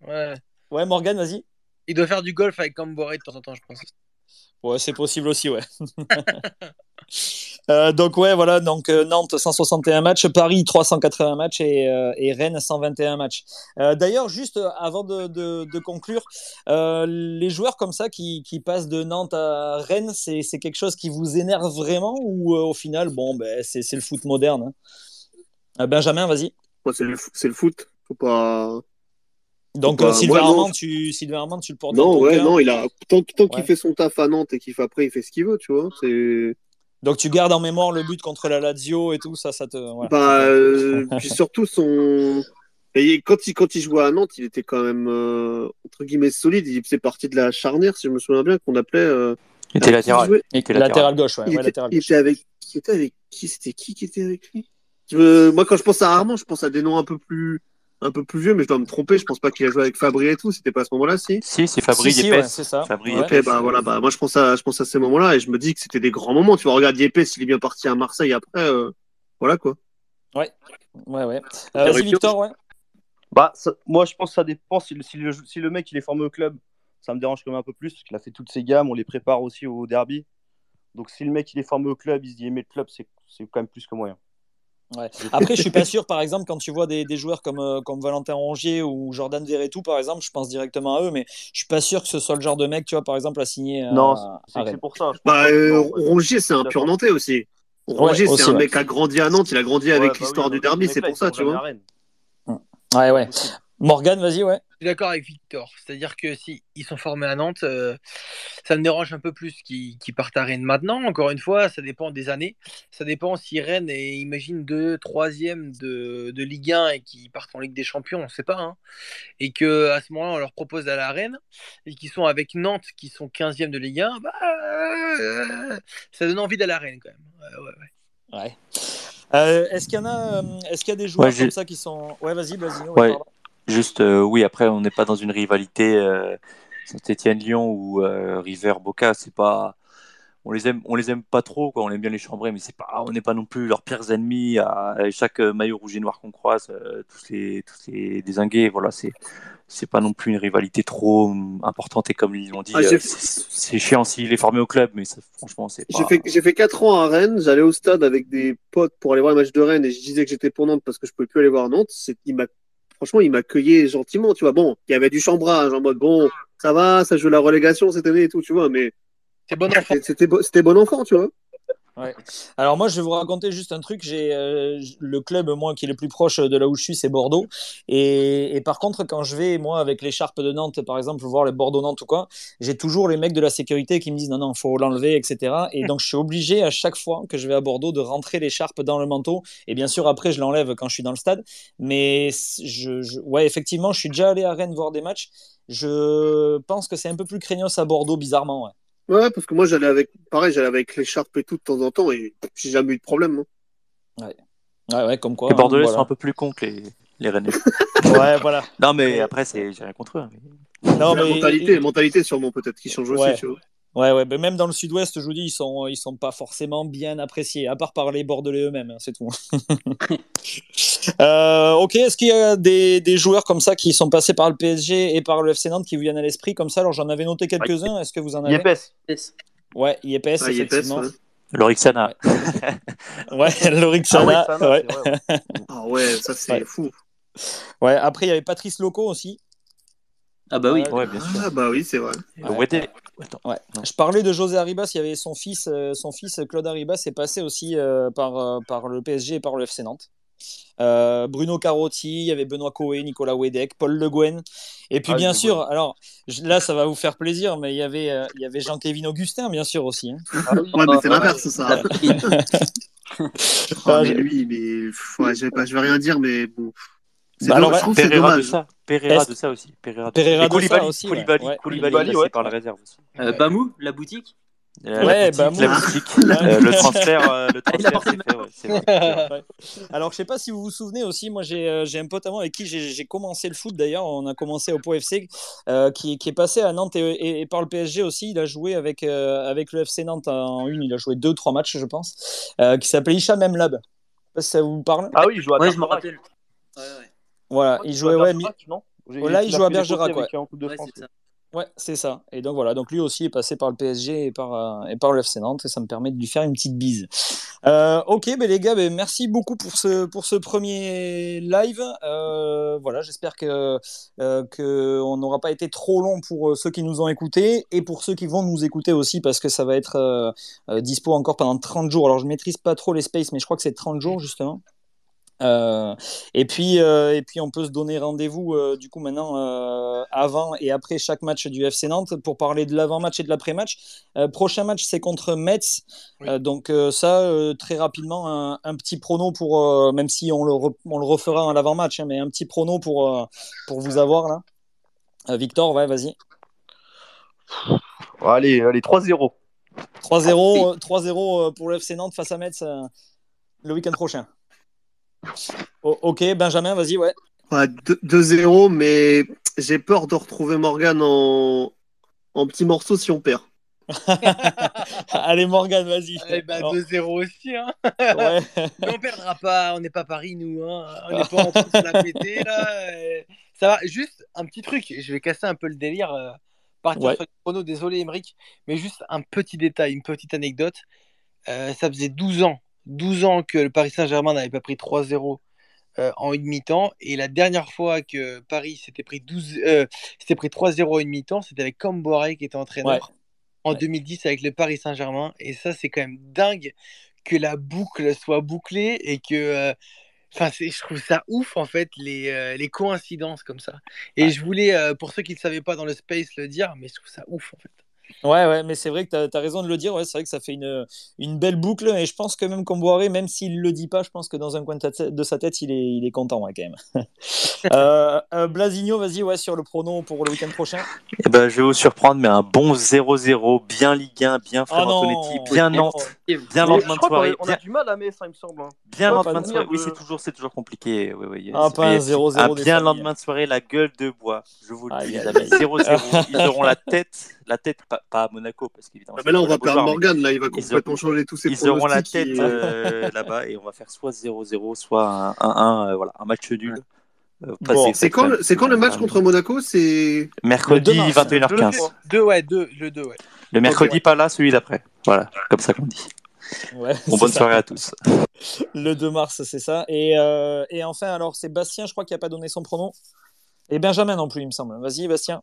[SPEAKER 1] ouais.
[SPEAKER 5] Ouais.
[SPEAKER 1] Ouais, Morgan, vas-y.
[SPEAKER 5] Il doit faire du golf avec Camboré de temps en temps, je pense.
[SPEAKER 1] Ouais, c'est possible aussi, ouais. Euh, donc ouais, voilà, donc euh, Nantes 161 matchs, Paris 380 matchs et, euh, et Rennes 121 matchs. Euh, D'ailleurs, juste avant de, de- de conclure, euh, les joueurs comme ça qui, qui passent de Nantes à Rennes, c'est c'est quelque chose qui vous énerve vraiment ou euh, au final, bon, ben, c'est c'est le foot moderne hein? Euh, Benjamin, vas-y.
[SPEAKER 6] Moi, c'est le, le foot. Faut pas.
[SPEAKER 1] Donc
[SPEAKER 6] Bah,
[SPEAKER 1] euh, Sylvain
[SPEAKER 6] moi.
[SPEAKER 1] Armand, tu Sylvain Armand, tu le portes dans
[SPEAKER 6] Non,
[SPEAKER 1] ton
[SPEAKER 6] ouais,
[SPEAKER 1] cœur.
[SPEAKER 6] non, il a tant, tant qu'il
[SPEAKER 1] Ouais.
[SPEAKER 6] fait son taf à Nantes et qu'il fait après, il fait ce qu'il veut, tu vois. C'est
[SPEAKER 1] Donc tu gardes en mémoire le but contre la Lazio et tout ça, ça te. voilà.
[SPEAKER 6] bah, euh, puis surtout son. Et quand il quand il jouait à Nantes, il était quand même euh, entre guillemets solide. Il faisait partie de la charnière, si je me souviens bien, qu'on appelait. euh,
[SPEAKER 2] Il était
[SPEAKER 6] il
[SPEAKER 2] latéral.
[SPEAKER 6] jouait.
[SPEAKER 2] Il était latéral.
[SPEAKER 1] Latéral gauche, ouais,
[SPEAKER 6] Il,
[SPEAKER 1] ouais,
[SPEAKER 6] était,
[SPEAKER 1] latéral
[SPEAKER 6] il
[SPEAKER 1] gauche.
[SPEAKER 6] était avec qui était avec qui? C'était qui qui était avec lui? Moi, quand je pense à Armand, je pense à des noms un peu plus un peu plus vieux, mais je dois me tromper. Je pense pas qu'il a joué avec Fabri et tout. C'était pas à ce moment-là, si?
[SPEAKER 2] Si, c'est Fabri
[SPEAKER 1] Si, ouais, c'est ça.
[SPEAKER 2] Fabri
[SPEAKER 1] Ouais.
[SPEAKER 6] Bah voilà, bah moi je pense à, je pense à ces moments-là et je me dis que c'était des grands moments. Tu vois, regarde Yepes, il est bien parti à Marseille après, euh, voilà quoi.
[SPEAKER 1] Ouais, ouais. Euh, Vas-y, Victor, ouais.
[SPEAKER 3] Bah, ça- moi, je pense que ça dépend. Si le, si, le, si le mec il est formé au club, ça me dérange quand même un peu plus parce qu'il a fait toutes ses gammes. On les prépare aussi au derby. Donc si le mec il est formé au club, il se dit aimer le club, c'est c'est quand même plus que moyen.
[SPEAKER 1] Ouais. Après, je suis pas sûr, par exemple, quand tu vois des, des joueurs comme, euh, comme Valentin Rongier ou Jordan Verretou, par exemple, je pense directement à eux, mais je suis pas sûr que ce soit le genre de mec, tu vois, par exemple, à signer. euh,
[SPEAKER 3] non, c'est pour ça.
[SPEAKER 6] Bah, euh. Rongier, c'est un pur Nantais aussi. Rongier, c'est un mec qui a grandi à Nantes, il a grandi
[SPEAKER 3] Ouais,
[SPEAKER 6] avec
[SPEAKER 3] bah
[SPEAKER 6] l'histoire du derby, c'est pour ça, tu vois.
[SPEAKER 1] Ouais, ouais. Morgan, vas-y, ouais.
[SPEAKER 5] Suis d'accord avec Victor. C'est-à-dire que si ils sont formés à Nantes, euh, ça me dérange un peu plus qu'ils partent à Rennes maintenant. Encore une fois, ça dépend des années. Ça dépend si Rennes est, imagine, deux, troisième de, de Ligue 1 et qu'ils partent en Ligue des Champions, on ne sait pas. hein. Et que à ce moment-là, on leur propose d'aller à Rennes et qu'ils sont avec Nantes, qui sont 15e de Ligue 1, bah, euh, ça donne envie d'aller à Rennes quand même. Ouais, ouais, ouais.
[SPEAKER 1] Ouais. Euh, est-ce qu'il y en a, euh, est-ce qu'il y a des joueurs
[SPEAKER 2] Ouais,
[SPEAKER 1] comme ça qui sont. Ouais, vas-y, vas-y. ouais.
[SPEAKER 2] Juste, euh, oui, après, on n'est pas dans une rivalité euh, Saint-Étienne-Lyon ou euh, River-Boca. C'est pas, on les aime, on les aime pas trop, quoi. On aime bien les chambrer, mais c'est pas, on n'est pas non plus leurs pires ennemis. À, à chaque maillot rouge et noir qu'on croise, euh, tous les, tous les désingués, voilà, c'est, c'est pas non plus une rivalité trop importante. Et comme ils l'ont dit,
[SPEAKER 6] Ah,
[SPEAKER 2] euh, c'est chiant s'il est formé au club, mais ça, franchement, c'est pas.
[SPEAKER 6] J'ai fait, j'ai fait 4 ans à Rennes, j'allais au stade avec des potes pour aller voir le match de Rennes et je disais que j'étais pour Nantes parce que je pouvais plus aller voir Nantes. C'est, il m'a, franchement, il m'accueillait gentiment, tu vois. Bon, il y avait du chambrage en mode, bon, ça va, ça joue la relégation cette année et tout, tu vois, mais
[SPEAKER 5] C'est bon enfant.
[SPEAKER 6] c'était, c'était c'était bon enfant, tu vois.
[SPEAKER 1] Ouais. Alors moi, je vais vous raconter juste un truc. J'ai euh, le club moi qui est le plus proche de là où je suis, c'est Bordeaux. Et, et par contre, quand je vais moi avec l'écharpe de Nantes, par exemple, voir les Bordeaux-Nantes ou quoi, j'ai toujours les mecs de la sécurité qui me disent non non, faut l'enlever, etc. Et donc je suis obligé à chaque fois que je vais à Bordeaux de rentrer l'écharpe dans le manteau. Et bien sûr après, je l'enlève quand je suis dans le stade. Mais je, je- ouais, effectivement, je suis déjà allé à Rennes voir des matchs. Je pense que c'est un peu plus craignos à Bordeaux, bizarrement. Ouais.
[SPEAKER 6] Ouais, parce que moi, j'allais avec, pareil, j'allais avec l'écharpe et tout de temps en temps et j'ai jamais eu de problème. hein.
[SPEAKER 1] Ouais, ouais, comme quoi.
[SPEAKER 2] Les
[SPEAKER 1] hein,
[SPEAKER 2] Bordelais
[SPEAKER 1] voilà.
[SPEAKER 2] sont un peu plus cons que les, les Rennais.
[SPEAKER 1] Ouais, voilà.
[SPEAKER 2] non, mais après, c'est, j'ai rien contre eux. hein, mais-
[SPEAKER 1] Non,
[SPEAKER 6] la
[SPEAKER 1] mais-
[SPEAKER 6] mentalité, mentalité sûrement peut-être qui change aussi,
[SPEAKER 1] Ouais.
[SPEAKER 6] tu vois.
[SPEAKER 1] Ouais, ouais, mais même dans le sud-ouest, je vous dis, ils sont, ils sont pas forcément bien appréciés, à part par les Bordelais eux-mêmes, hein, c'est tout. Euh, ok, est-ce qu'il y a des, des joueurs comme ça qui sont passés par le PSG et par le FC Nantes qui vous viennent à l'esprit comme ça? Alors j'en avais noté quelques-uns, est-ce que vous en avez?
[SPEAKER 3] Yepes.
[SPEAKER 1] Ouais,
[SPEAKER 6] Ah, Yepes,
[SPEAKER 1] effectivement.
[SPEAKER 6] ouais.
[SPEAKER 2] Lorixana.
[SPEAKER 1] Ouais, Lorixana.
[SPEAKER 3] Ah ouais,
[SPEAKER 1] ouais.
[SPEAKER 6] Ah ouais, ça c'est
[SPEAKER 1] Ouais.
[SPEAKER 6] fou.
[SPEAKER 1] Ouais, après, il y avait Patrice Loco aussi.
[SPEAKER 4] Ah bah oui.
[SPEAKER 1] Ouais,
[SPEAKER 2] Ouais, bien sûr.
[SPEAKER 6] Ah bah oui, c'est vrai.
[SPEAKER 1] Ouais.
[SPEAKER 2] Attends.
[SPEAKER 1] Ouais. Je parlais de José Arribas, il y avait son fils, euh, son fils Claude Arribas est passé aussi euh, par, euh, par le PSG et par le FC Nantes. Euh, Bruno Carotti, il y avait Benoît Coé, Nicolas Wedek, Paul Le Guen. Et puis
[SPEAKER 3] Ah,
[SPEAKER 1] bien sûr, alors je- là ça va vous faire plaisir, mais il y avait, euh, il y avait Jean-Kévin Augustin bien sûr aussi. hein.
[SPEAKER 3] Ah oui.
[SPEAKER 6] Ouais, mais c'est
[SPEAKER 4] ouais.
[SPEAKER 6] l'inverse, ça. Oh,
[SPEAKER 1] Ah,
[SPEAKER 6] mais lui, mais ouais, je vais pas, je vais rien dire, mais bon. C'est
[SPEAKER 1] Bah,
[SPEAKER 6] dommage,
[SPEAKER 1] alors,
[SPEAKER 6] je trouve c'est
[SPEAKER 2] de
[SPEAKER 6] dommage.
[SPEAKER 2] ça. Pereira de ça aussi. Pereira de
[SPEAKER 1] Pereira
[SPEAKER 2] Et
[SPEAKER 1] de
[SPEAKER 2] Koulibaly,
[SPEAKER 1] ça aussi, ouais.
[SPEAKER 2] Koulibaly,
[SPEAKER 1] Ouais.
[SPEAKER 2] Koulibaly,
[SPEAKER 3] Koulibaly,
[SPEAKER 2] passé
[SPEAKER 3] ouais.
[SPEAKER 2] par la réserve aussi.
[SPEAKER 4] Euh, Bamou, la boutique
[SPEAKER 2] Euh,
[SPEAKER 1] Ouais,
[SPEAKER 2] la boutique,
[SPEAKER 1] Bamou.
[SPEAKER 2] la boutique. Euh, le transfert, euh, le transfert, c'est fait, ouais, c'est vrai, c'est vrai.
[SPEAKER 1] Ouais. Alors, je sais pas si vous vous souvenez aussi, moi j'ai euh, j'ai un pote à moi avec qui j'ai j'ai commencé le foot d'ailleurs, on a commencé au Pau FC, euh, qui, qui est passé à Nantes et, et- et par le PSG aussi. Il a joué avec, euh, avec le FC Nantes en une, il a joué deux, trois matchs, je pense, euh, qui s'appelait Hicham Memlab. Je sais pas si ça vous parle.
[SPEAKER 3] Ah oui, il joue à
[SPEAKER 4] Ouais, je me rappelle. Ouais, ouais.
[SPEAKER 1] Voilà, il jouait, ouais, Oh, là, il joue à Bergerac, ouais.
[SPEAKER 4] Ouais, c'est ça.
[SPEAKER 1] Et donc voilà, donc lui aussi est passé par le PSG et par, euh, et par le FC Nantes, et ça me permet de lui faire une petite bise. Euh, ok, ben les gars, ben merci beaucoup pour ce, pour ce premier live. Euh, voilà, j'espère que, euh, que on n'aura pas été trop long pour ceux qui nous ont écoutés et pour ceux qui vont nous écouter aussi, parce que ça va être dispo encore pendant 30 jours. Alors, je maîtrise pas trop les spaces, mais je crois que c'est 30 jours justement. Euh, et puis, euh, et puis, on peut se donner rendez-vous euh, du coup maintenant euh, avant et après chaque match du FC Nantes pour parler de l'avant-match et de l'après-match. Euh, prochain match, c'est contre Metz.
[SPEAKER 5] Oui.
[SPEAKER 1] Euh, donc euh, ça, euh, très rapidement, un, un petit prono pour, euh, même si on le, re- on le refera à l'avant-match, hein, mais un petit prono pour, euh, pour vous avoir là. Euh, Victor, ouais, vas-y.
[SPEAKER 3] Allez, allez, 3-0.
[SPEAKER 1] 3-0 euh, 3-0 euh, pour le FC Nantes face à Metz euh, le week-end prochain. O- ok, Benjamin, vas-y, ouais.
[SPEAKER 6] Ouais, 2- 2-0, mais j'ai peur de retrouver Morgan en, en petits morceaux si on perd.
[SPEAKER 1] Allez, Morgan, vas-y.
[SPEAKER 5] Eh ben, 2-0 aussi. Hein.
[SPEAKER 1] ouais.
[SPEAKER 5] Mais on perdra pas. On n'est pas Paris, nous. Hein. On n'est pas en train de se la péter, là. Ça va. Juste un petit truc. Je vais casser un peu le délire. euh, partir
[SPEAKER 1] Ouais.
[SPEAKER 5] sur les pronos. Désolé, Emeric, mais juste un petit détail, une petite anecdote. Euh, ça faisait 12 ans, 12 ans que le Paris Saint-Germain n'avait pas pris 3-0 euh, en une mi-temps. Et la dernière fois que Paris s'était pris, 12, euh, s'était pris 3-0 en une mi-temps, c'était avec Camboré qui était entraîneur en
[SPEAKER 1] Ouais.
[SPEAKER 5] 2010 avec le Paris Saint-Germain. Et ça, c'est quand même dingue que la boucle soit bouclée et que. euh, Enfin, je trouve ça ouf en fait les, les coïncidences comme ça. Et je voulais, pour ceux qui ne le savaient pas dans le space, le dire, mais je trouve ça ouf en fait.
[SPEAKER 1] Ouais, ouais, mais c'est vrai que tu as, raison de le dire. Ouais, c'est vrai que ça fait une, une belle boucle. Et je pense que même Comboiré, même s'il le dit pas, je pense que dans un coin de, sa tête, il est, il est content ouais, quand même. euh, euh, Blasigno, vas-y, ouais, sur le prono pour le week-end prochain.
[SPEAKER 2] Eh ben, je vais vous surprendre, mais un bon 0-0, bien Ligue 1, bien
[SPEAKER 1] Ah non
[SPEAKER 2] Frémantonetti, bien. Nantes, bien lendemain
[SPEAKER 3] je
[SPEAKER 2] de soirée.
[SPEAKER 3] a, on a
[SPEAKER 2] bien-
[SPEAKER 3] du mal à Metz, hein, il me semble. hein.
[SPEAKER 2] Bien
[SPEAKER 1] Ouais,
[SPEAKER 2] lendemain de
[SPEAKER 1] de
[SPEAKER 2] soirée. Oui, c'est toujours, c'est toujours compliqué. Oui, oui,
[SPEAKER 1] Ah, pas un
[SPEAKER 2] mais
[SPEAKER 1] 0-0
[SPEAKER 2] Un
[SPEAKER 1] des
[SPEAKER 2] bien lendemain de soirée, la gueule de bois. Je vous le dis,
[SPEAKER 1] aïe,
[SPEAKER 2] les amis.
[SPEAKER 1] aïe.
[SPEAKER 2] 0-0. Ils auront la tête, la tête, pas, pas à Monaco, parce qu'évidemment.
[SPEAKER 6] Ah, mais là, on va perdre Morgan. Là, il va complètement changer tous ses
[SPEAKER 2] Ils auront la tête
[SPEAKER 6] et-
[SPEAKER 2] euh, là-bas et on va faire soit 0-0, soit un 1-1, euh, voilà, un match nul. Euh,
[SPEAKER 1] Bon.
[SPEAKER 6] C'est quand,
[SPEAKER 2] peut-être.
[SPEAKER 6] c'est quand le match contre Monaco? C'est
[SPEAKER 2] Mercredi
[SPEAKER 1] Le 2 mars.
[SPEAKER 2] 21h15.
[SPEAKER 5] Deux, ouais, deux, le 2, ouais.
[SPEAKER 2] Le mercredi,
[SPEAKER 5] ouais.
[SPEAKER 2] pas là, celui d'après. Voilà, comme ça qu'on dit.
[SPEAKER 1] Ouais,
[SPEAKER 2] Bon,
[SPEAKER 1] c'est
[SPEAKER 2] bonne
[SPEAKER 1] ça.
[SPEAKER 2] soirée à tous.
[SPEAKER 1] Le 2 mars, c'est ça. Et, euh, et enfin, alors, c'est Bastien, je crois, qui n'a pas donné son pronom. Et Benjamin non plus, il me semble. Vas-y, Bastien.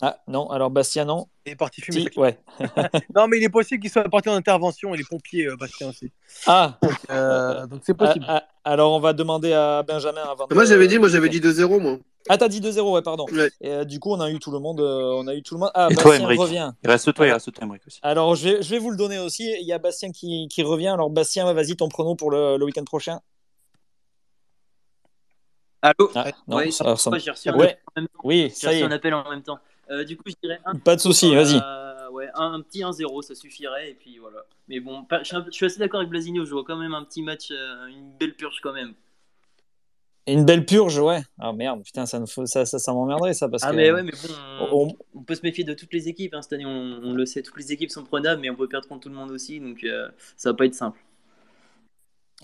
[SPEAKER 1] Ah, non, alors Bastien, non.
[SPEAKER 5] Il est parti fumer.
[SPEAKER 1] Si, ouais.
[SPEAKER 5] Non, mais il est possible qu'il soit parti en intervention et les pompiers, euh, Bastien aussi.
[SPEAKER 1] Ah,
[SPEAKER 5] Euh, donc c'est
[SPEAKER 1] ah,
[SPEAKER 5] possible.
[SPEAKER 1] ah, alors on va demander à Benjamin avant. de-
[SPEAKER 6] Moi, j'avais dit, moi, j'avais dit 2-0, moi.
[SPEAKER 1] Ah, t'as dit 2-0, ouais, pardon.
[SPEAKER 6] Ouais.
[SPEAKER 1] Et euh, du coup, on a eu tout le monde. euh, on a eu tout le monde. Ah,
[SPEAKER 2] Et toi,
[SPEAKER 1] Bastien
[SPEAKER 2] Emeric
[SPEAKER 1] revient.
[SPEAKER 2] Il reste toi, il reste toi, Emmerich aussi.
[SPEAKER 1] Alors, je vais, je vais vous le donner aussi. Il y a Bastien qui, qui revient. Alors, Bastien, vas-y, ton pronom pour le, le week-end prochain.
[SPEAKER 4] Allô?
[SPEAKER 1] Ah, non,
[SPEAKER 4] Ouais,
[SPEAKER 1] ça
[SPEAKER 4] reçu
[SPEAKER 1] Ouais. Oui, ça y est.
[SPEAKER 4] un appel en même temps. Euh, du coup, je dirais un.
[SPEAKER 1] Pas de souci, vas-y.
[SPEAKER 4] Ouais, un, un petit 1-0, ça suffirait. Et puis voilà. Mais bon, pas- je, suis je assez d'accord avec Blasigno. Je vois quand même un petit match, euh, une belle purge quand même.
[SPEAKER 1] Une belle purge, ouais. Ah merde, putain, ça, ça, ça, ça m'emmerderait, ça. Parce
[SPEAKER 4] Ah,
[SPEAKER 1] que,
[SPEAKER 4] mais ouais, mais bon, on,
[SPEAKER 1] on-
[SPEAKER 4] on peut se méfier de toutes les équipes hein, cette année. On, on le sait, toutes les équipes sont prenables, mais on peut perdre contre tout le monde aussi. Donc euh, ça va pas être simple.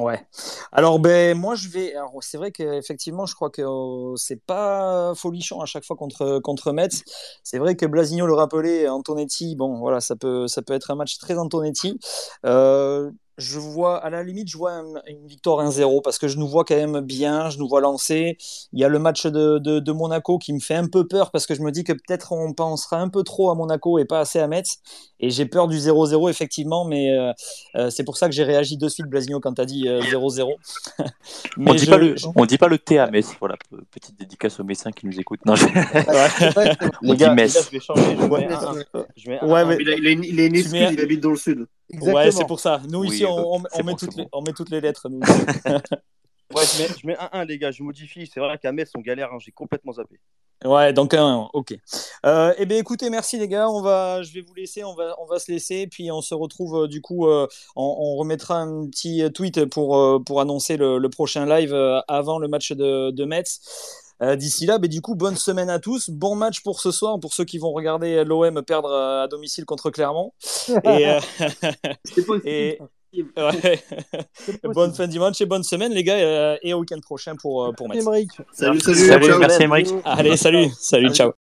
[SPEAKER 1] Ouais. Alors ben moi je vais. C'est vrai qu'effectivement je crois que euh, c'est pas folichon à chaque fois contre contre Metz. C'est vrai que Blasigno le rappelait, Antonetti. Bon voilà ça peut ça peut être un match très Antonetti. Euh, je vois à la limite je vois un- une victoire 1-0 parce que je nous vois quand même bien, je nous vois lancer. Il y a le match de, de, de Monaco qui me fait un peu peur parce que je me dis que peut-être on pensera un peu trop à Monaco et pas assez à Metz. Et j'ai peur du 0-0 effectivement, mais euh, euh, c'est pour ça que j'ai réagi de suite, Blasigno, quand tu as dit euh, 0-0. Mais
[SPEAKER 2] On dit,
[SPEAKER 1] je-
[SPEAKER 2] pas le,
[SPEAKER 1] je-
[SPEAKER 2] on dit pas le T à Metz. Voilà, pe- petite dédicace aux Messins qui nous écoutent. Non, je-
[SPEAKER 1] Ouais.
[SPEAKER 2] on dit Metz.
[SPEAKER 3] gars, je vais changer. Je
[SPEAKER 1] Ouais.
[SPEAKER 3] mets un- je mets un-
[SPEAKER 1] Ouais,
[SPEAKER 3] un-
[SPEAKER 1] mais-
[SPEAKER 6] Il a, il a une, il a une
[SPEAKER 1] Tu
[SPEAKER 6] excuse,
[SPEAKER 1] mets-
[SPEAKER 6] il habite dans le sud.
[SPEAKER 1] Ouais, c'est pour ça. Nous,
[SPEAKER 2] Oui,
[SPEAKER 1] ici, on,
[SPEAKER 2] bah,
[SPEAKER 1] on- met
[SPEAKER 2] bon,
[SPEAKER 1] toutes les,
[SPEAKER 2] bon.
[SPEAKER 1] on met toutes les lettres. Nous.
[SPEAKER 3] Ouais, je mets, je mets un 1, les gars, je modifie. C'est vrai qu'à Metz, on galère, hein, j'ai complètement zappé.
[SPEAKER 1] Ouais, donc un, ok. Euh, eh bien, écoutez, merci les gars. On va, je vais vous laisser, on va, on va se laisser, puis on se retrouve euh, du coup. euh, on, on remettra un petit tweet pour euh, pour annoncer le, le prochain live euh, avant le match de, de Metz. Euh, D'ici là, ben, du coup, bonne semaine à tous. Bon match pour ce soir, pour ceux qui vont regarder l'OM perdre euh, à domicile contre Clermont. Et, euh, ouais. bonne fin de dimanche et bonne semaine, les gars, euh, et au week-end prochain pour, euh, pour Metz.
[SPEAKER 6] Salut,
[SPEAKER 3] Merci.
[SPEAKER 6] salut,
[SPEAKER 2] merci Emmerich.
[SPEAKER 1] Allez, salut, salut, ciao.